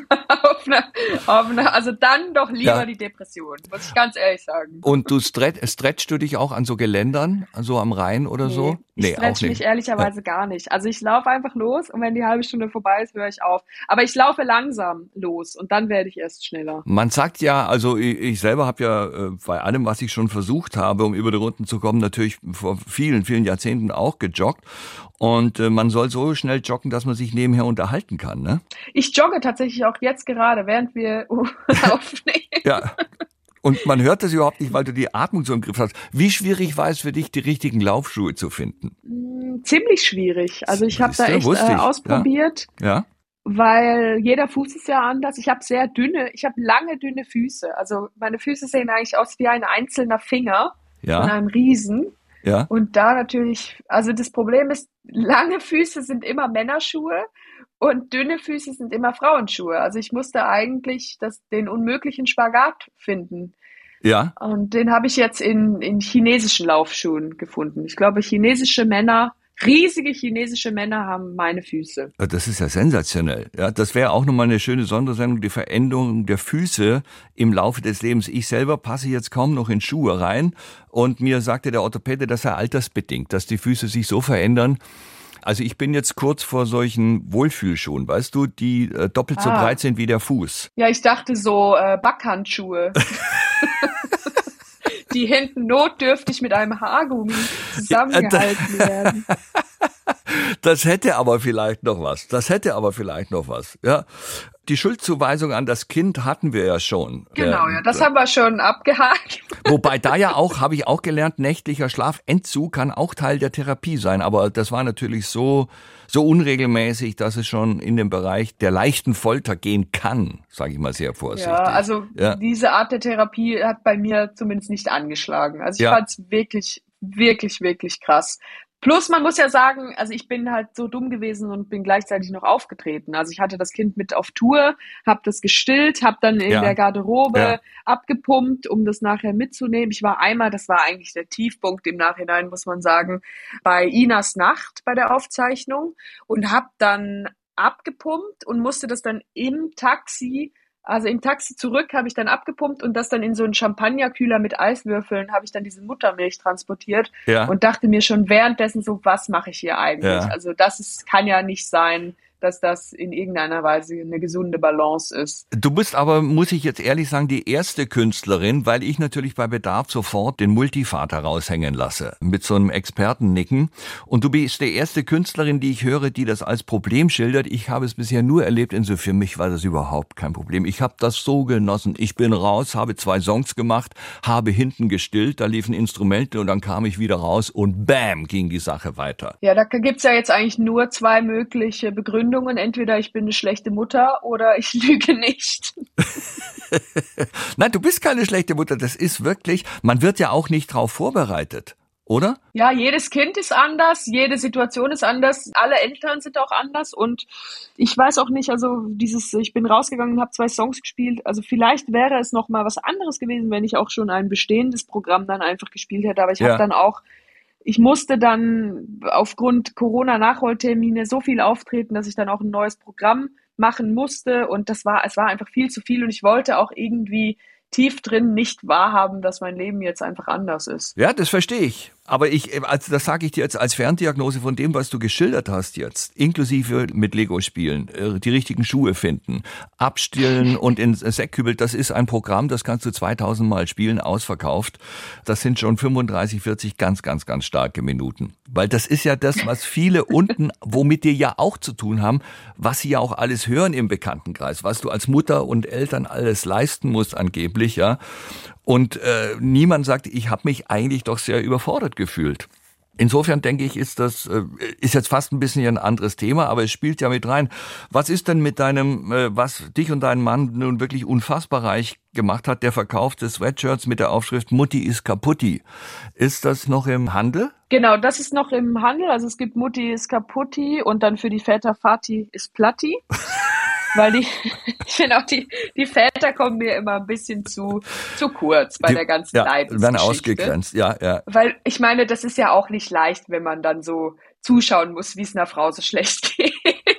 Speaker 2: <laughs> auf einer, auf einer, also dann doch lieber
Speaker 3: Ja.
Speaker 2: die Depression, muss ich ganz ehrlich sagen.
Speaker 3: Und du stretch, stretchst du dich auch an so Geländern, so am Rhein oder so?
Speaker 2: ich stretch mich ehrlicherweise gar nicht. Also ich laufe einfach los und wenn die halbe Stunde vorbei ist, höre ich auf. Aber ich laufe langsam los und dann werde ich erst schneller.
Speaker 3: Man sagt ja, also ich, ich selber habe ja äh, bei allem, was ich schon versucht habe, um über die Runden zu kommen, natürlich vor vielen, vielen Jahrzehnten auch gejoggt. Und äh, man soll so schnell joggen, dass man sich nebenher unterhalten kann, ne?
Speaker 2: Ich jogge tatsächlich auch jetzt gerade, während wir <laughs> aufnehmen.
Speaker 3: Ja. Und man hört das überhaupt nicht, weil du die Atmung so im Griff hast. Wie schwierig war es für dich, die richtigen Laufschuhe zu finden?
Speaker 2: Mm, Ziemlich schwierig. Also ich habe da echt äh, ausprobiert,
Speaker 3: Ja?
Speaker 2: weil jeder Fuß ist ja anders. Ich habe sehr dünne, ich habe lange dünne Füße. Also meine Füße sehen eigentlich aus wie ein einzelner Finger von
Speaker 3: Ja?
Speaker 2: einem Riesen.
Speaker 3: Ja?
Speaker 2: Und da natürlich, also das Problem ist, lange Füße sind immer Männerschuhe und dünne Füße sind immer Frauenschuhe. Also ich musste eigentlich das, den unmöglichen Spagat finden.
Speaker 3: Ja?
Speaker 2: Und den habe ich jetzt in, in chinesischen Laufschuhen gefunden. Ich glaube, chinesische Männer, riesige chinesische Männer haben meine Füße.
Speaker 3: Das ist ja sensationell. Ja, das wäre auch nochmal eine schöne Sondersendung, die Veränderung der Füße im Laufe des Lebens. Ich selber passe jetzt kaum noch in Schuhe rein und mir sagte der Orthopäde, das sei altersbedingt, dass die Füße sich so verändern. Also ich bin jetzt kurz vor solchen Wohlfühlschuhen, weißt du, die äh, doppelt so
Speaker 2: Ah.
Speaker 3: breit sind wie der Fuß.
Speaker 2: Ja, ich dachte so äh, Backhandschuhe. <laughs> die hinten notdürftig mit einem Haargummi zusammengehalten werden. <laughs>
Speaker 3: Das hätte aber vielleicht noch was. Das hätte aber vielleicht noch was. Ja, die Schuldzuweisung an das Kind hatten wir ja schon.
Speaker 2: Genau, ja, das haben wir schon abgehakt. <laughs>
Speaker 3: Wobei da ja auch, habe ich auch gelernt, nächtlicher Schlafentzug kann auch Teil der Therapie sein. Aber das war natürlich so, so unregelmäßig, dass es schon in den Bereich der leichten Folter gehen kann, sage ich mal sehr vorsichtig.
Speaker 2: Ja, also
Speaker 3: Ja.
Speaker 2: diese Art der Therapie hat bei mir zumindest nicht angeschlagen. Also ich
Speaker 3: Ja.
Speaker 2: fand's wirklich, wirklich, wirklich krass. Plus man muss ja sagen, also ich bin halt so dumm gewesen und bin gleichzeitig noch aufgetreten. Also ich hatte das Kind mit auf Tour, habe das gestillt, habe dann in
Speaker 3: Ja.
Speaker 2: der Garderobe
Speaker 3: Ja.
Speaker 2: abgepumpt, um das nachher mitzunehmen. Ich war einmal, das war eigentlich der Tiefpunkt im Nachhinein, muss man sagen, bei Inas Nacht bei der Aufzeichnung und habe dann abgepumpt und musste das dann im Taxi also im Taxi zurück habe ich dann abgepumpt und das dann in so einen Champagnerkühler mit Eiswürfeln habe ich dann diese Muttermilch transportiert
Speaker 3: ja.
Speaker 2: und dachte mir schon währenddessen so, was mache ich hier eigentlich?
Speaker 3: Ja.
Speaker 2: Also das ist, kann ja nicht sein, dass das in irgendeiner Weise eine gesunde Balance ist.
Speaker 3: Du bist aber, muss ich jetzt ehrlich sagen, die erste Künstlerin, weil ich natürlich bei Bedarf sofort den Multivater raushängen lasse, mit so einem Expertennicken. Und du bist die erste Künstlerin, die ich höre, die das als Problem schildert. Ich habe es bisher nur erlebt, in so für mich war das überhaupt kein Problem. Ich habe das so genossen. Ich bin raus, habe zwei Songs gemacht, habe hinten gestillt, da liefen Instrumente und dann kam ich wieder raus und bam, ging die Sache weiter.
Speaker 2: Ja, da gibt's ja jetzt eigentlich nur zwei mögliche Begründungen. Entweder ich bin eine schlechte Mutter oder ich <laughs> lüge nicht. <laughs>
Speaker 3: Nein, du bist keine schlechte Mutter. Das ist wirklich, man wird ja auch nicht drauf vorbereitet. Oder?
Speaker 2: Ja, jedes Kind ist anders, jede Situation ist anders, alle Eltern sind auch anders und ich weiß auch nicht, also dieses, ich bin rausgegangen und habe zwei Songs gespielt, also vielleicht wäre es noch mal was anderes gewesen, wenn ich auch schon ein bestehendes Programm dann einfach gespielt hätte, aber ich ja. habe dann auch ich musste dann aufgrund Corona-Nachholtermine so viel auftreten, dass ich dann auch ein neues Programm machen musste und das war, es war einfach viel zu viel und ich wollte auch irgendwie tief drin nicht wahrhaben, dass mein Leben jetzt einfach anders ist.
Speaker 3: Ja, das verstehe ich. Aber ich, also das sage ich dir jetzt als Ferndiagnose von dem, was du geschildert hast jetzt, inklusive mit Lego-Spielen, äh, die richtigen Schuhe finden, abstillen <laughs> und in Säckkübel, das ist ein Programm, das kannst du 2000 Mal spielen, ausverkauft. Das sind schon 35, 40 ganz, ganz, ganz starke Minuten. Weil das ist ja das, was viele <laughs> unten, womit dir ja auch zu tun haben, was sie ja auch alles hören im Bekanntenkreis, was du als Mutter und Eltern alles leisten musst angeblich, ja. Und äh, niemand sagt, ich habe mich eigentlich doch sehr überfordert gefühlt. Insofern denke ich, ist das äh, ist jetzt fast ein bisschen ein anderes Thema, aber es spielt ja mit rein. Was ist denn mit deinem, äh, was dich und deinen Mann nun wirklich unfassbar reich gemacht hat, der Verkauf des Sweatshirts mit der Aufschrift Mutti ist kaputti. Ist das noch im Handel?
Speaker 2: Genau, das ist noch im Handel. Also es gibt Mutti ist kaputti und dann für die Väter Fati ist Platti. <laughs> weil die, <laughs> ich finde auch die, die Väter kommen mir immer ein bisschen zu, zu kurz bei die, der ganzen ja,
Speaker 3: werden ausgegrenzt, ja, ja.
Speaker 2: Weil ich meine, das ist ja auch nicht leicht, wenn man dann so zuschauen muss, wie es einer Frau so schlecht <laughs> geht.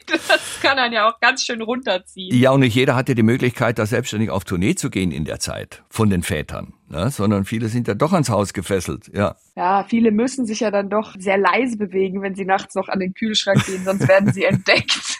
Speaker 2: Das kann dann ja auch ganz schön runterziehen.
Speaker 3: Ja, und nicht jeder hatte die Möglichkeit, da selbstständig auf Tournee zu gehen in der Zeit von den Vätern, ne? sondern viele sind ja doch ans Haus gefesselt. Ja.
Speaker 2: ja, viele müssen sich ja dann doch sehr leise bewegen, wenn sie nachts noch an den Kühlschrank gehen, sonst werden sie <laughs> entdeckt.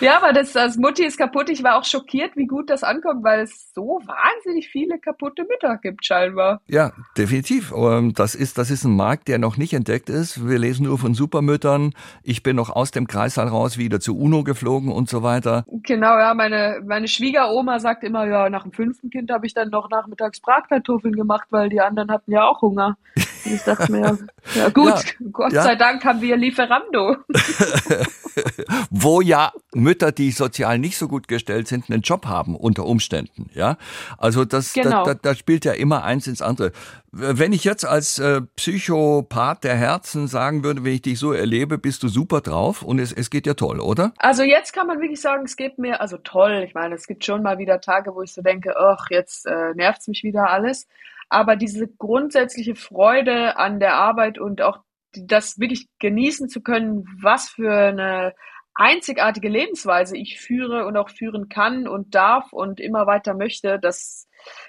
Speaker 2: Ja, aber das, das Mutti ist kaputt. Ich war auch schockiert, wie gut das ankommt, weil es so wahnsinnig viele kaputte Mütter gibt, scheinbar.
Speaker 3: Ja, definitiv. Das ist, das ist ein Markt, der noch nicht entdeckt ist. Wir lesen nur von Supermüttern. Ich bin noch aus dem Kreissaal raus, wieder zu UNO geflogen und so weiter.
Speaker 2: Genau, ja. Meine, meine Schwiegeroma sagt immer, ja, nach dem fünften Kind habe ich dann noch nachmittags Bratkartoffeln gemacht, weil die anderen hatten ja auch Hunger. Und ich dachte mir, ja <laughs> gut, ja, Gott ja. sei Dank haben wir Lieferando. <laughs>
Speaker 3: Wo ja Mütter, die sozial nicht so gut gestellt sind, einen Job haben unter Umständen. Ja, also das, genau. da, da, da spielt ja immer eins ins andere. Wenn ich jetzt als äh, Psychopath der Herzen sagen würde, wenn ich dich so erlebe, bist du super drauf und es, es geht ja toll, oder?
Speaker 2: Also jetzt kann man wirklich sagen, es geht mir, also toll. Ich meine, es gibt schon mal wieder Tage, wo ich so denke, ach, jetzt äh, nervt's mich wieder alles. Aber diese grundsätzliche Freude an der Arbeit und auch das wirklich genießen zu können, was für eine einzigartige Lebensweise ich führe und auch führen kann und darf und immer weiter möchte, das,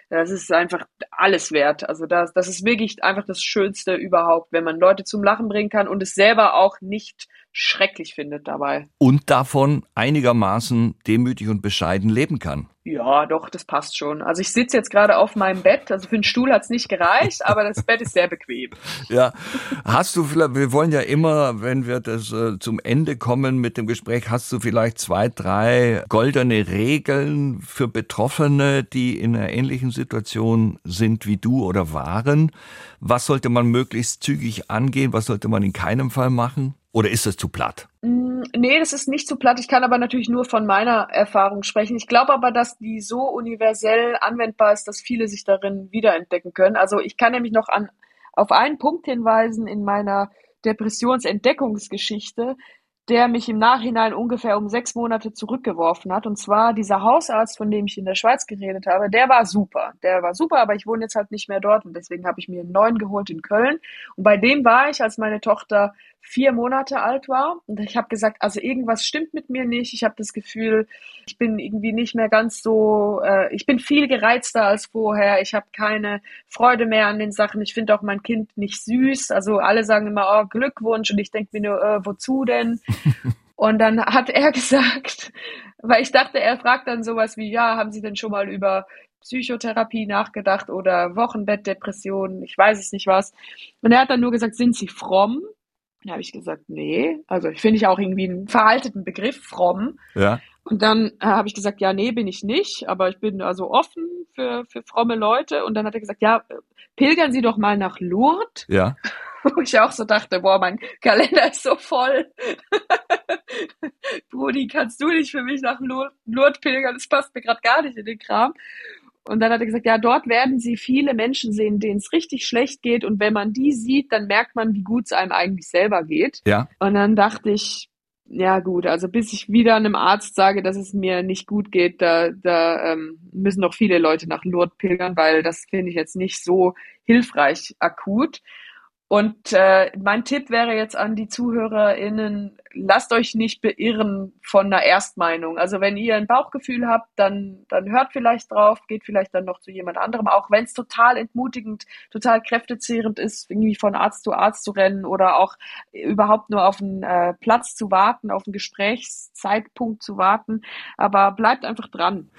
Speaker 2: das ist einfach alles wert. Also das, das ist wirklich einfach das Schönste überhaupt, wenn man Leute zum Lachen bringen kann und es selber auch nicht schrecklich findet dabei.
Speaker 3: Und davon einigermaßen demütig und bescheiden leben kann.
Speaker 2: Ja, doch, das passt schon. Also ich sitze jetzt gerade auf meinem Bett. Also für einen Stuhl hat's nicht gereicht, aber das Bett ist sehr bequem. <laughs>
Speaker 3: Ja, hast du vielleicht, wir wollen ja immer, wenn wir das äh, zum Ende kommen mit dem Gespräch, hast du vielleicht zwei, drei goldene Regeln für Betroffene, die in einer ähnlichen Situation sind wie du oder waren? Was sollte man möglichst zügig angehen? Was sollte man in keinem Fall machen? Oder ist das zu platt?
Speaker 2: Mm, nee, das ist nicht zu platt. Ich kann aber natürlich nur von meiner Erfahrung sprechen. Ich glaube aber, dass die so universell anwendbar ist, dass viele sich darin wiederentdecken können. Also ich kann nämlich noch an, auf einen Punkt hinweisen in meiner Depressionsentdeckungsgeschichte. der mich im Nachhinein ungefähr um sechs Monate zurückgeworfen hat. Und zwar dieser Hausarzt, von dem ich in der Schweiz geredet habe, der war super. Der war super, aber ich wohne jetzt halt nicht mehr dort und deswegen habe ich mir einen neuen geholt in Köln. Und bei dem war ich, als meine Tochter vier Monate alt war. Und ich habe gesagt, also irgendwas stimmt mit mir nicht. Ich habe das Gefühl, ich bin irgendwie nicht mehr ganz so, äh, ich bin viel gereizter als vorher. Ich habe keine Freude mehr an den Sachen. Ich finde auch mein Kind nicht süß. Also alle sagen immer, oh, Glückwunsch. Und ich denke mir nur, äh, wozu denn? <laughs> Und dann hat er <laughs> gesagt, weil ich dachte, er fragt dann sowas wie, ja, haben Sie denn schon mal über Psychotherapie nachgedacht oder Wochenbettdepressionen, ich weiß es nicht was. Und er hat dann nur gesagt, sind Sie fromm? Dann habe ich gesagt, nee. Also ich finde ich auch irgendwie einen veralteten Begriff, fromm.
Speaker 3: Ja.
Speaker 2: Und dann äh, habe ich gesagt, ja, nee, bin ich nicht, aber ich bin also offen für, für fromme Leute. Und dann hat er gesagt, ja, pilgern Sie doch mal nach Lourdes.
Speaker 3: Ja. <laughs>
Speaker 2: Wo ich auch so dachte, boah, mein Kalender ist so voll. <laughs> Brudi, kannst du nicht für mich nach Lourdes pilgern? Das passt mir gerade gar nicht in den Kram. Und dann hat er gesagt, ja, dort werden sie viele Menschen sehen, denen es richtig schlecht geht. Und wenn man die sieht, dann merkt man, wie gut es einem eigentlich selber geht.
Speaker 3: Ja.
Speaker 2: Und dann dachte ich, ja gut, also bis ich wieder einem Arzt sage, dass es mir nicht gut geht, da, da ähm, müssen noch viele Leute nach Lourdes pilgern, weil das finde ich jetzt nicht so hilfreich akut. Und äh, mein Tipp wäre jetzt an die ZuhörerInnen, lasst euch nicht beirren von einer Erstmeinung. Also wenn ihr ein Bauchgefühl habt, dann, dann hört vielleicht drauf, geht vielleicht dann noch zu jemand anderem, auch wenn es total entmutigend, total kräftezehrend ist, irgendwie von Arzt zu Arzt zu rennen oder auch überhaupt nur auf einen äh, Platz zu warten, auf einen Gesprächszeitpunkt zu warten. Aber bleibt einfach dran.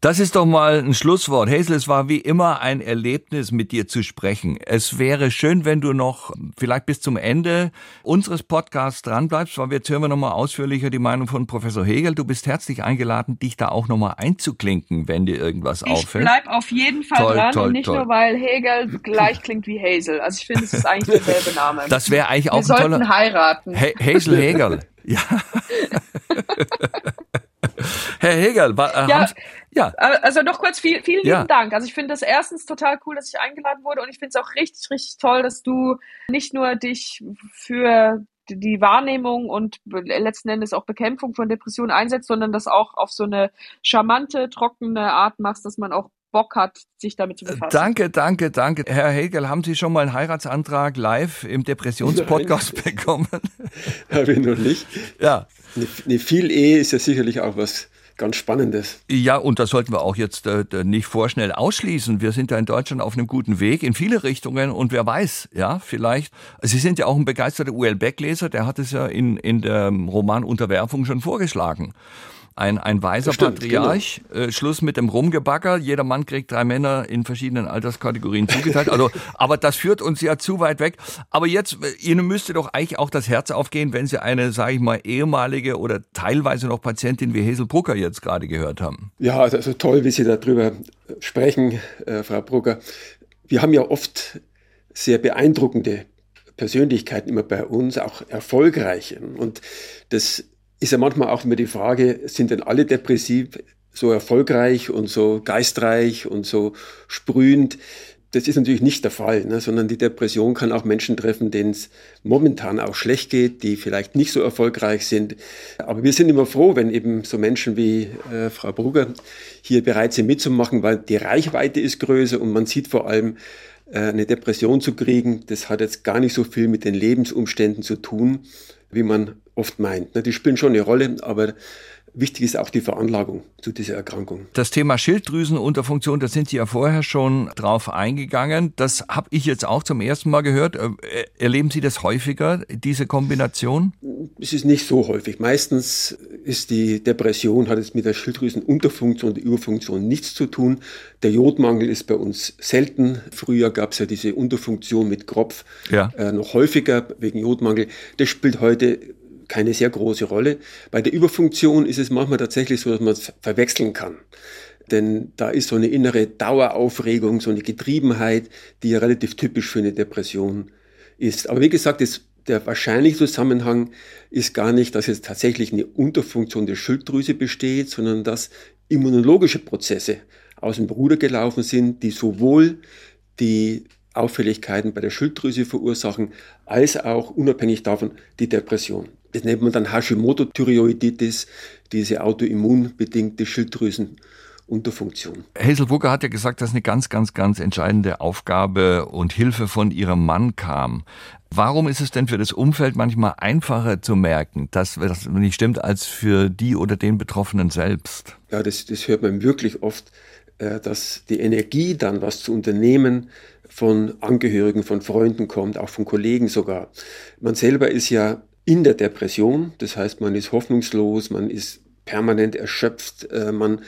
Speaker 3: Das ist doch mal ein Schlusswort. Hazel, es war wie immer ein Erlebnis, mit dir zu sprechen. Es wäre schön, wenn du noch vielleicht bis zum Ende unseres Podcasts dranbleibst, weil jetzt hören wir nochmal ausführlicher die Meinung von Professor Hegel. Du bist herzlich eingeladen, dich da auch nochmal einzuklinken, wenn dir irgendwas
Speaker 2: ich
Speaker 3: auffällt.
Speaker 2: Ich bleib auf jeden Fall
Speaker 3: toll,
Speaker 2: dran
Speaker 3: toll,
Speaker 2: und nicht
Speaker 3: toll.
Speaker 2: nur, weil Hegel gleich klingt wie Hazel. Also ich finde, es ist eigentlich derselbe Name.
Speaker 3: Das wäre eigentlich auch
Speaker 2: wir
Speaker 3: ein
Speaker 2: sollten
Speaker 3: toller...
Speaker 2: heiraten.
Speaker 3: Ha Hazel Hegel. Ja. <laughs> <laughs> Herr Hegel, war, äh,
Speaker 2: Ja.
Speaker 3: haben's- ja,
Speaker 2: Also noch kurz, viel, vielen
Speaker 3: Ja.
Speaker 2: lieben Dank. Also ich finde das erstens total cool, dass ich eingeladen wurde und ich finde es auch richtig, richtig toll, dass du nicht nur dich für die Wahrnehmung und letzten Endes auch Bekämpfung von Depressionen einsetzt, sondern das auch auf so eine charmante, trockene Art machst, dass man auch Bock hat, sich damit zu befassen.
Speaker 3: danke, danke, danke. Herr Hegel, haben Sie schon mal einen Heiratsantrag live im Depressionspodcast <laughs> bekommen? <laughs>
Speaker 1: Habe ich noch nicht.
Speaker 3: Ja.
Speaker 1: Eine, eine Viel-Ehe ist ja sicherlich auch was ganz Spannendes.
Speaker 3: Ja, und das sollten wir auch jetzt äh, nicht vorschnell ausschließen. Wir sind da in Deutschland auf einem guten Weg in viele Richtungen und wer weiß, ja, vielleicht. Sie sind ja auch ein begeisterter UL Beck-Leser, der hat es ja in, in der Roman Unterwerfung schon vorgeschlagen. Ein, ein weiser
Speaker 1: Stimmt,
Speaker 3: Patriarch, äh, Schluss mit dem Rumgebagger, jeder Mann kriegt drei Männer in verschiedenen Alterskategorien zugeteilt. Also, <laughs> aber das führt uns ja zu weit weg. Aber jetzt, äh, Ihnen müsste doch eigentlich auch das Herz aufgehen, wenn Sie eine, sage ich mal, ehemalige oder teilweise noch Patientin wie Hazel Brucker jetzt gerade gehört haben.
Speaker 1: Ja, also also toll, wie Sie darüber sprechen, äh, Frau Brugger. Wir haben ja oft sehr beeindruckende Persönlichkeiten immer bei uns, auch erfolgreiche. Und das ist ja manchmal auch immer die Frage, sind denn alle depressiv so erfolgreich und so geistreich und so sprühend? Das ist natürlich nicht der Fall, ne, sondern die Depression kann auch Menschen treffen, denen es momentan auch schlecht geht, die vielleicht nicht so erfolgreich sind. Aber wir sind immer froh, wenn eben so Menschen wie äh, Frau Brugger hier bereit sind mitzumachen, weil die Reichweite ist größer und man sieht vor allem, äh, eine Depression zu kriegen, das hat jetzt gar nicht so viel mit den Lebensumständen zu tun, wie man oft meint. Ne, Die spielen schon eine Rolle, aber wichtig ist auch die Veranlagung zu dieser Erkrankung.
Speaker 3: Das Thema Schilddrüsenunterfunktion, da sind Sie ja vorher schon drauf eingegangen. Das habe ich jetzt auch zum ersten Mal gehört. Äh, Erleben Sie das häufiger, diese Kombination?
Speaker 1: Es ist nicht so häufig. Meistens ist die Depression, hat es mit der Schilddrüsenunterfunktion, der Überfunktion nichts zu tun. Der Jodmangel ist bei uns selten. Früher gab es ja diese Unterfunktion mit Kropf
Speaker 3: Ja.
Speaker 1: äh, noch häufiger wegen Jodmangel. Das spielt heute keine sehr große Rolle. Bei der Überfunktion ist es manchmal tatsächlich so, dass man es verwechseln kann. Denn da ist so eine innere Daueraufregung, so eine Getriebenheit, die ja relativ typisch für eine Depression ist. Aber wie gesagt, das, der wahrscheinliche Zusammenhang ist gar nicht, dass jetzt tatsächlich eine Unterfunktion der Schilddrüse besteht, sondern dass immunologische Prozesse aus dem Ruder gelaufen sind, die sowohl die Auffälligkeiten bei der Schilddrüse verursachen, als auch unabhängig davon die Depression. Das nennt man dann Hashimoto-Thyreoiditis, diese autoimmunbedingte Schilddrüsenunterfunktion.
Speaker 3: Hazelbrugger hat ja gesagt, dass eine ganz, ganz, ganz entscheidende Aufgabe und Hilfe von ihrem Mann kam. Warum ist es denn für das Umfeld manchmal einfacher zu merken, dass das nicht stimmt, als für die oder den Betroffenen selbst?
Speaker 1: Ja, das, das hört man wirklich oft, äh, dass die Energie dann, was zu unternehmen, von Angehörigen, von Freunden kommt, auch von Kollegen sogar. Man selber ist ja in der Depression, das heißt, man ist hoffnungslos, man ist permanent erschöpft, äh, man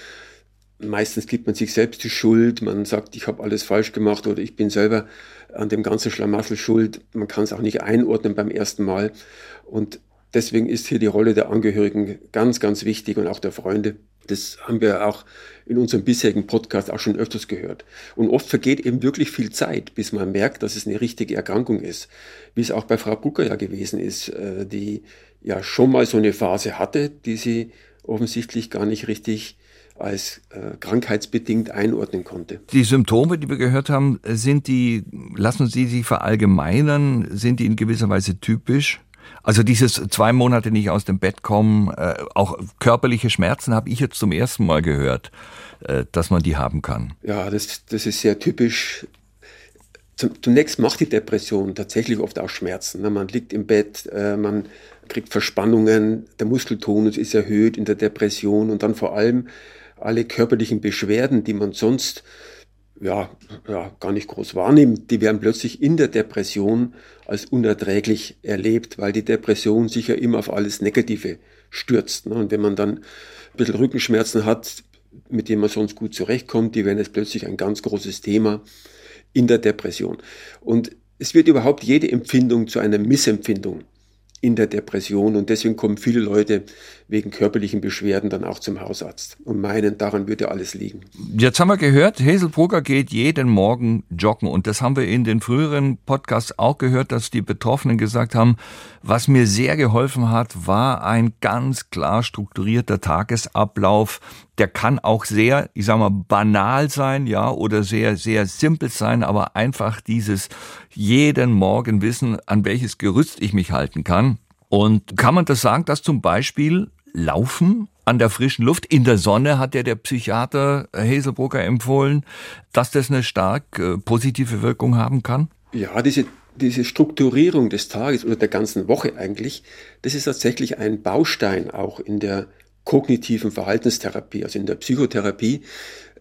Speaker 1: meistens gibt man sich selbst die Schuld, man sagt, ich habe alles falsch gemacht oder ich bin selber an dem ganzen Schlamassel schuld. Man kann es auch nicht einordnen beim ersten Mal. Und deswegen ist hier die Rolle der Angehörigen ganz, ganz wichtig und auch der Freunde. Das haben wir auch in unserem bisherigen Podcast auch schon öfters gehört. Und oft vergeht eben wirklich viel Zeit, bis man merkt, dass es eine richtige Erkrankung ist. Wie es auch bei Frau Bucker ja gewesen ist, äh, die ja schon mal so eine Phase hatte, die sie offensichtlich gar nicht richtig als äh, krankheitsbedingt einordnen konnte.
Speaker 3: Die Symptome, die wir gehört haben, sind die, lassen Sie sich verallgemeinern, sind die in gewisser Weise typisch? Also dieses zwei Monate nicht aus dem Bett kommen, äh, auch körperliche Schmerzen habe ich jetzt zum ersten Mal gehört, äh, dass man die haben kann.
Speaker 1: Ja, das, das ist sehr typisch. Zunächst macht die Depression tatsächlich oft auch Schmerzen. Ne? Man liegt im Bett, äh, man kriegt Verspannungen, der Muskeltonus ist erhöht in der Depression und dann vor allem alle körperlichen Beschwerden, die man sonst ja, ja, gar nicht groß wahrnimmt, die werden plötzlich in der Depression als unerträglich erlebt, weil die Depression sich ja immer auf alles Negative stürzt. Ne? Und wenn man dann ein bisschen Rückenschmerzen hat, mit denen man sonst gut zurechtkommt, die werden jetzt plötzlich ein ganz großes Thema in der Depression. Und es wird überhaupt jede Empfindung zu einer Missempfindung in der Depression und deswegen kommen viele Leute wegen körperlichen Beschwerden dann auch zum Hausarzt und meinen, daran würde alles liegen.
Speaker 3: Jetzt haben wir gehört, Hazelbrugger geht jeden Morgen joggen und das haben wir in den früheren Podcasts auch gehört, dass die Betroffenen gesagt haben, was mir sehr geholfen hat, war ein ganz klar strukturierter Tagesablauf. Der kann auch sehr, ich sag mal, banal sein, ja, oder sehr, sehr simpel sein, aber einfach dieses jeden Morgen wissen, an welches Gerüst ich mich halten kann. Und kann man das sagen, dass zum Beispiel Laufen an der frischen Luft, in der Sonne hat ja der Psychiater Hazelbrugger empfohlen, dass das eine stark äh, positive Wirkung haben kann?
Speaker 1: Ja, diese diese Strukturierung des Tages oder der ganzen Woche eigentlich, das ist tatsächlich ein Baustein auch in der kognitiven Verhaltenstherapie, also in der Psychotherapie,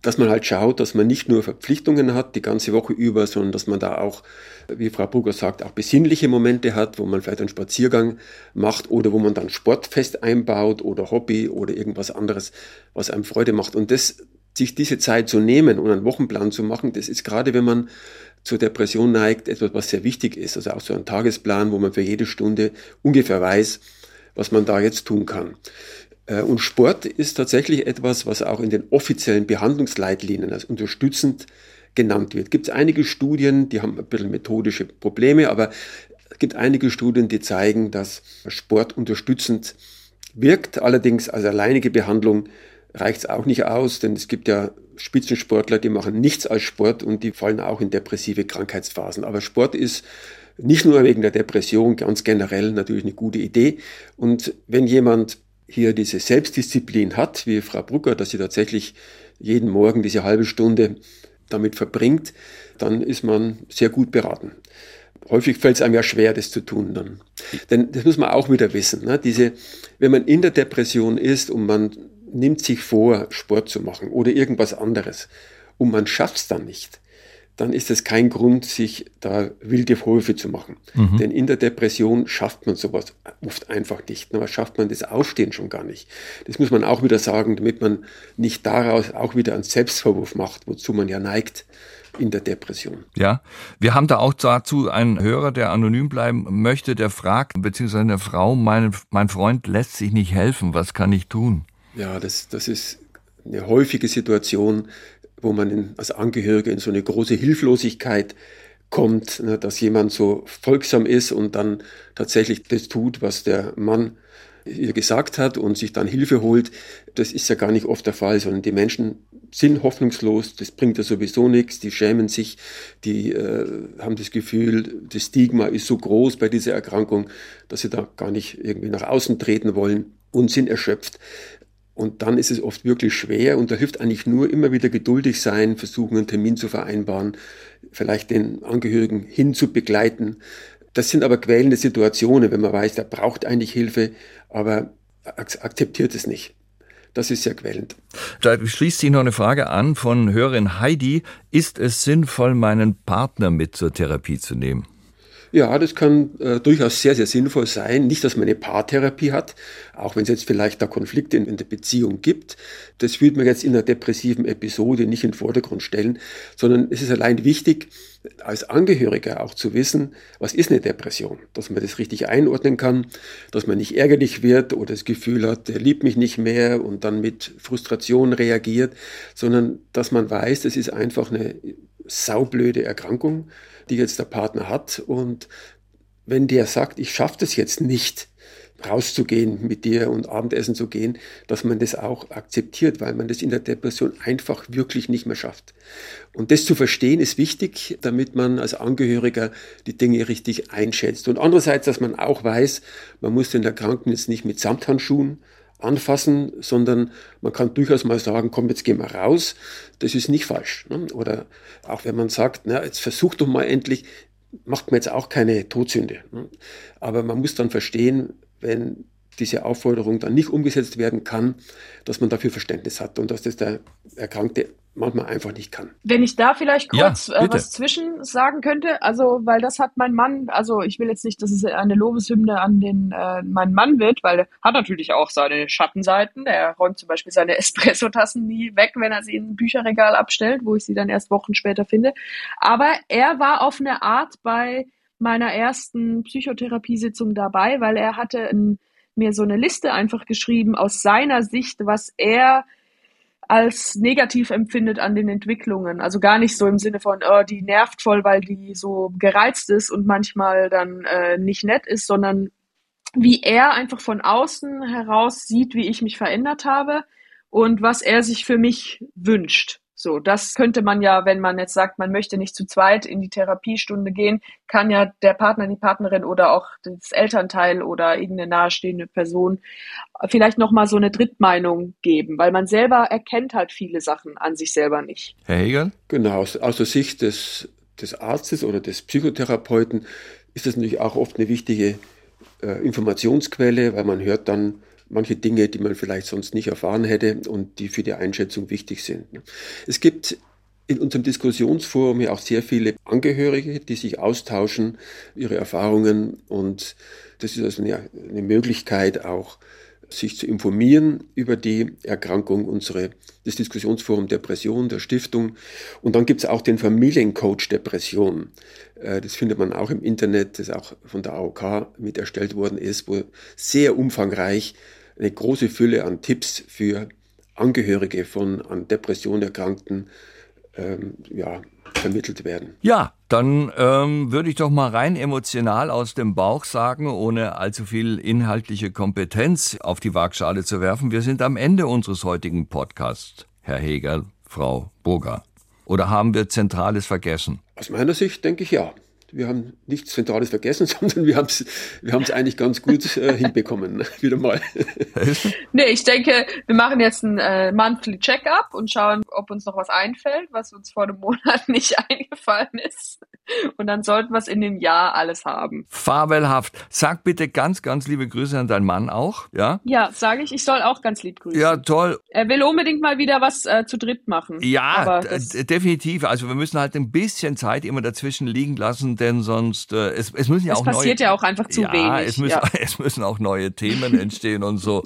Speaker 1: dass man halt schaut, dass man nicht nur Verpflichtungen hat die ganze Woche über, sondern dass man da auch, wie Frau Brugger sagt, auch besinnliche Momente hat, wo man vielleicht einen Spaziergang macht oder wo man dann Sportfest einbaut oder Hobby oder irgendwas anderes, was einem Freude macht. Und das, sich diese Zeit zu nehmen und einen Wochenplan zu machen, das ist gerade, wenn man zur Depression neigt, etwas, was sehr wichtig ist. Also auch so ein Tagesplan, wo man für jede Stunde ungefähr weiß, was man da jetzt tun kann. Äh, und Sport ist tatsächlich etwas, was auch in den offiziellen Behandlungsleitlinien als unterstützend genannt wird. Gibt es einige Studien, die haben ein bisschen methodische Probleme, aber es gibt einige Studien, die zeigen, dass Sport unterstützend wirkt. Allerdings als alleinige Behandlung reicht es auch nicht aus, denn es gibt ja Spitzensportler, die machen nichts als Sport und die fallen auch in depressive Krankheitsphasen. Aber Sport ist nicht nur wegen der Depression, ganz generell natürlich eine gute Idee. Und wenn jemand hier diese Selbstdisziplin hat, wie Frau Brucker, dass sie tatsächlich jeden Morgen diese halbe Stunde damit verbringt, dann ist man sehr gut beraten. Häufig fällt es einem ja schwer, das zu tun dann. Denn das muss man auch wieder wissen. Ne? Diese, wenn man in der Depression ist und man nimmt sich vor, Sport zu machen oder irgendwas anderes und man schafft es dann nicht, dann ist es kein Grund, sich da wilde Vorwürfe zu machen. Mhm. Denn in der Depression schafft man sowas oft einfach nicht. Aber schafft man das Ausstehen schon gar nicht. Das muss man auch wieder sagen, damit man nicht daraus auch wieder einen Selbstvorwurf macht, wozu man ja neigt in der Depression.
Speaker 3: Ja, wir haben da auch dazu einen Hörer, der anonym bleiben möchte, der fragt, beziehungsweise eine Frau, mein, mein Freund lässt sich nicht helfen, was kann ich tun?
Speaker 1: Ja, das, das ist eine häufige Situation, wo man in, als Angehörige in so eine große Hilflosigkeit kommt, ne, dass jemand so folgsam ist und dann tatsächlich das tut, was der Mann ihr gesagt hat und sich dann Hilfe holt, das ist ja gar nicht oft der Fall, sondern die Menschen sind hoffnungslos, das bringt ja sowieso nichts, die schämen sich, die äh, haben das Gefühl, das Stigma ist so groß bei dieser Erkrankung, dass sie da gar nicht irgendwie nach außen treten wollen und sind erschöpft. Und dann ist es oft wirklich schwer und da hilft eigentlich nur immer wieder geduldig sein, versuchen einen Termin zu vereinbaren, vielleicht den Angehörigen hinzubegleiten. Das sind aber quälende Situationen, wenn man weiß, der braucht eigentlich Hilfe, aber akzeptiert es nicht. Das ist sehr quälend.
Speaker 3: Da schließt sich noch eine Frage an von Hörerin Heidi. Ist es sinnvoll, meinen Partner mit zur Therapie zu nehmen?
Speaker 1: Ja, das kann äh, durchaus sehr, sehr sinnvoll sein. Nicht, dass man eine Paartherapie hat, auch wenn es jetzt vielleicht da Konflikte in, in, der Beziehung gibt. Das würde man jetzt in einer depressiven Episode nicht in den Vordergrund stellen, sondern es ist allein wichtig, als Angehöriger auch zu wissen, was ist eine Depression, dass man das richtig einordnen kann, dass man nicht ärgerlich wird oder das Gefühl hat, der liebt mich nicht mehr und dann mit Frustration reagiert, sondern dass man weiß, das ist einfach eine saublöde Erkrankung, die jetzt der Partner hat. Und wenn der sagt, ich schaffe das jetzt nicht, rauszugehen mit dir und Abendessen zu gehen, dass man das auch akzeptiert, weil man das in der Depression einfach wirklich nicht mehr schafft. Und das zu verstehen ist wichtig, damit man als Angehöriger die Dinge richtig einschätzt. Und andererseits, dass man auch weiß, man muss den Erkrankten jetzt nicht mit Samthandschuhen anfassen, sondern man kann durchaus mal sagen, komm, jetzt gehen wir raus. Das ist nicht falsch. Ne? Oder auch wenn man sagt, na, jetzt versuch doch mal endlich, macht man jetzt auch keine Todsünde. Ne? Aber man muss dann verstehen, wenn diese Aufforderung dann nicht umgesetzt werden kann, dass man dafür Verständnis hat und dass das der Erkrankte manchmal einfach nicht kann.
Speaker 2: Wenn ich da vielleicht kurz ja, äh, was zwischen sagen könnte, also weil das hat mein Mann, also ich will jetzt nicht, dass es eine Lobeshymne an den äh, meinen Mann wird, weil er hat natürlich auch seine Schattenseiten. Er räumt zum Beispiel seine <laughs> Espresso-Tassen nie weg, wenn er sie in ein Bücherregal abstellt, wo ich sie dann erst Wochen später finde. Aber er war auf eine Art bei meiner ersten Psychotherapiesitzung dabei, weil er hatte ein, mir so eine Liste einfach geschrieben aus seiner Sicht, was er als negativ empfindet an den Entwicklungen. Also gar nicht so im Sinne von, oh, die nervt voll, weil die so gereizt ist und manchmal dann äh, nicht nett ist, sondern wie er einfach von außen heraus sieht, wie ich mich verändert habe und was er sich für mich wünscht. So, das könnte man ja, wenn man jetzt sagt, man möchte nicht zu zweit in die Therapiestunde gehen, kann ja der Partner, die Partnerin oder auch das Elternteil oder irgendeine nahestehende Person vielleicht nochmal so eine Drittmeinung geben, weil man selber erkennt halt viele Sachen an sich selber nicht.
Speaker 3: Herr Hegel?
Speaker 1: Genau, aus, aus der Sicht des, des Arztes oder des Psychotherapeuten ist das natürlich auch oft eine wichtige äh, Informationsquelle, weil man hört dann, manche Dinge, die man vielleicht sonst nicht erfahren hätte und die für die Einschätzung wichtig sind. Es gibt in unserem Diskussionsforum ja auch sehr viele Angehörige, die sich austauschen, ihre Erfahrungen und das ist also eine, eine Möglichkeit auch sich zu informieren über die Erkrankung, unsere, das Diskussionsforum Depression der Stiftung. Und dann gibt es auch den Familiencoach Depression. Äh, das findet man auch im Internet, das auch von der AOK mit erstellt worden ist, wo sehr umfangreich eine große Fülle an Tipps für Angehörige von an Depressionen erkrankten ähm, ja, vermittelt werden.
Speaker 3: Ja, dann ähm, würde ich doch mal rein emotional aus dem Bauch sagen, ohne allzu viel inhaltliche Kompetenz auf die Waagschale zu werfen. Wir sind am Ende unseres heutigen Podcasts, Herr Hegel, Frau Burger. Oder haben wir Zentrales vergessen?
Speaker 1: Aus meiner Sicht denke ich ja wir haben nichts Zentrales vergessen, <laughs> sondern wir haben es wir haben's eigentlich ganz gut äh, <laughs> hinbekommen, wieder mal.
Speaker 2: nee, ich denke, wir machen jetzt ein äh, Monthly Check-up und schauen, ob uns noch was einfällt, was uns vor einem Monat <laughs> nicht eingefallen ist. Und dann sollten wir es in dem Jahr alles haben.
Speaker 3: Fabelhaft. Sag bitte ganz, ganz liebe Grüße an deinen Mann auch, ja?
Speaker 2: Ja, sage ich. Ich soll auch ganz lieb grüßen.
Speaker 3: Ja, toll.
Speaker 2: Er will unbedingt mal wieder was äh, zu dritt machen.
Speaker 3: Ja, definitiv. Also wir müssen halt ein bisschen Zeit immer dazwischen liegen lassen, denn sonst, äh, es, es müssen ja
Speaker 2: es
Speaker 3: auch
Speaker 2: neue... Es passiert ja auch einfach zu
Speaker 3: ja,
Speaker 2: wenig.
Speaker 3: Es müssen, ja. <laughs> es müssen auch neue Themen entstehen und so.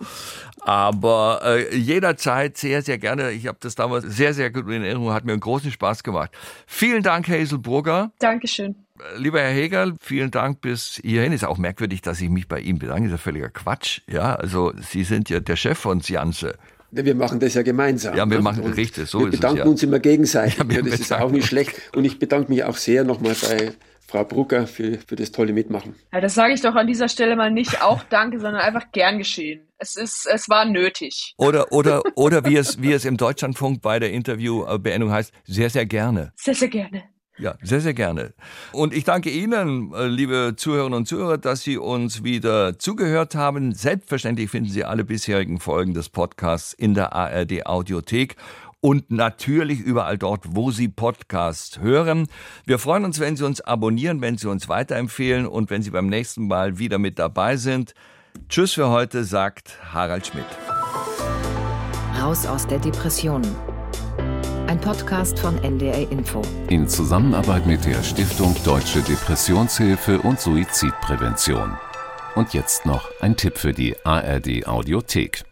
Speaker 3: Aber äh, jederzeit sehr, sehr gerne. Ich habe das damals sehr, sehr gut in Erinnerung, hat mir einen großen Spaß gemacht. Vielen Dank, Hazel Brugger.
Speaker 2: Dankeschön.
Speaker 3: Lieber Herr Hegel, vielen Dank bis hierhin. Ist auch merkwürdig, dass ich mich bei Ihnen bedanke. Ist ja völliger Quatsch. Ja, also Sie sind ja der Chef von Sianze.
Speaker 1: Wir machen das ja gemeinsam.
Speaker 3: Ja, wir ne? machen und richtig, so
Speaker 1: wir ist bedanken es, ja. uns immer gegenseitig. Ja, das ist auch nicht schlecht. Und ich bedanke mich auch sehr nochmal bei Frau Brucker für, für das tolle Mitmachen.
Speaker 2: Ja, das sage ich doch an dieser Stelle mal nicht auch danke, sondern einfach gern geschehen. Es ist, es war nötig.
Speaker 3: Oder, oder, oder wie es, wie es im Deutschlandfunk bei der Interviewbeendung heißt, sehr, sehr gerne.
Speaker 2: Sehr, sehr gerne.
Speaker 3: Ja, sehr, sehr gerne. Und ich danke Ihnen, äh, liebe Zuhörerinnen und Zuhörer, dass Sie uns wieder zugehört haben. Selbstverständlich finden Sie alle bisherigen Folgen des Podcasts in der ARD Audiothek und natürlich überall dort, wo Sie Podcasts hören. Wir freuen uns, wenn Sie uns abonnieren, wenn Sie uns weiterempfehlen und wenn Sie beim nächsten Mal wieder mit dabei sind. Tschüss für heute, sagt Harald Schmidt.
Speaker 4: Raus aus der Depression. Ein Podcast von NDR Info.
Speaker 5: In Zusammenarbeit mit der Stiftung Deutsche Depressionshilfe und Suizidprävention. Und jetzt noch ein Tipp für die ARD Audiothek.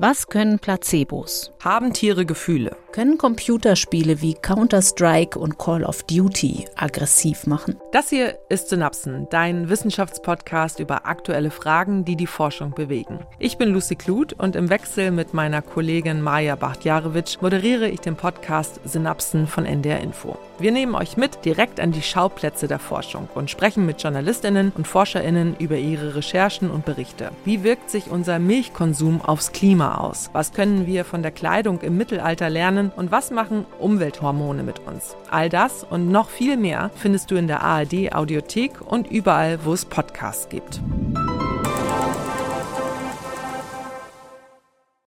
Speaker 4: Was können Placebos?
Speaker 6: Haben Tiere Gefühle?
Speaker 4: Können Computerspiele wie Counter-Strike und Call of Duty aggressiv machen?
Speaker 6: Das hier ist Synapsen, dein Wissenschaftspodcast über aktuelle Fragen, die die Forschung bewegen. Ich bin Lucy Kluth und im Wechsel mit meiner Kollegin Maja Bachtjarewitsch moderiere ich den Podcast Synapsen von NDR Info. Wir nehmen euch mit direkt an die Schauplätze der Forschung und sprechen mit Journalistinnen und Forscherinnen über ihre Recherchen und Berichte. Wie wirkt sich unser Milchkonsum aufs Klima aus? Was können wir von der Kleidung im Mittelalter lernen und was machen Umwelthormone mit uns? All das und noch viel mehr findest du in der ARD Audiothek und überall, wo es Podcasts gibt.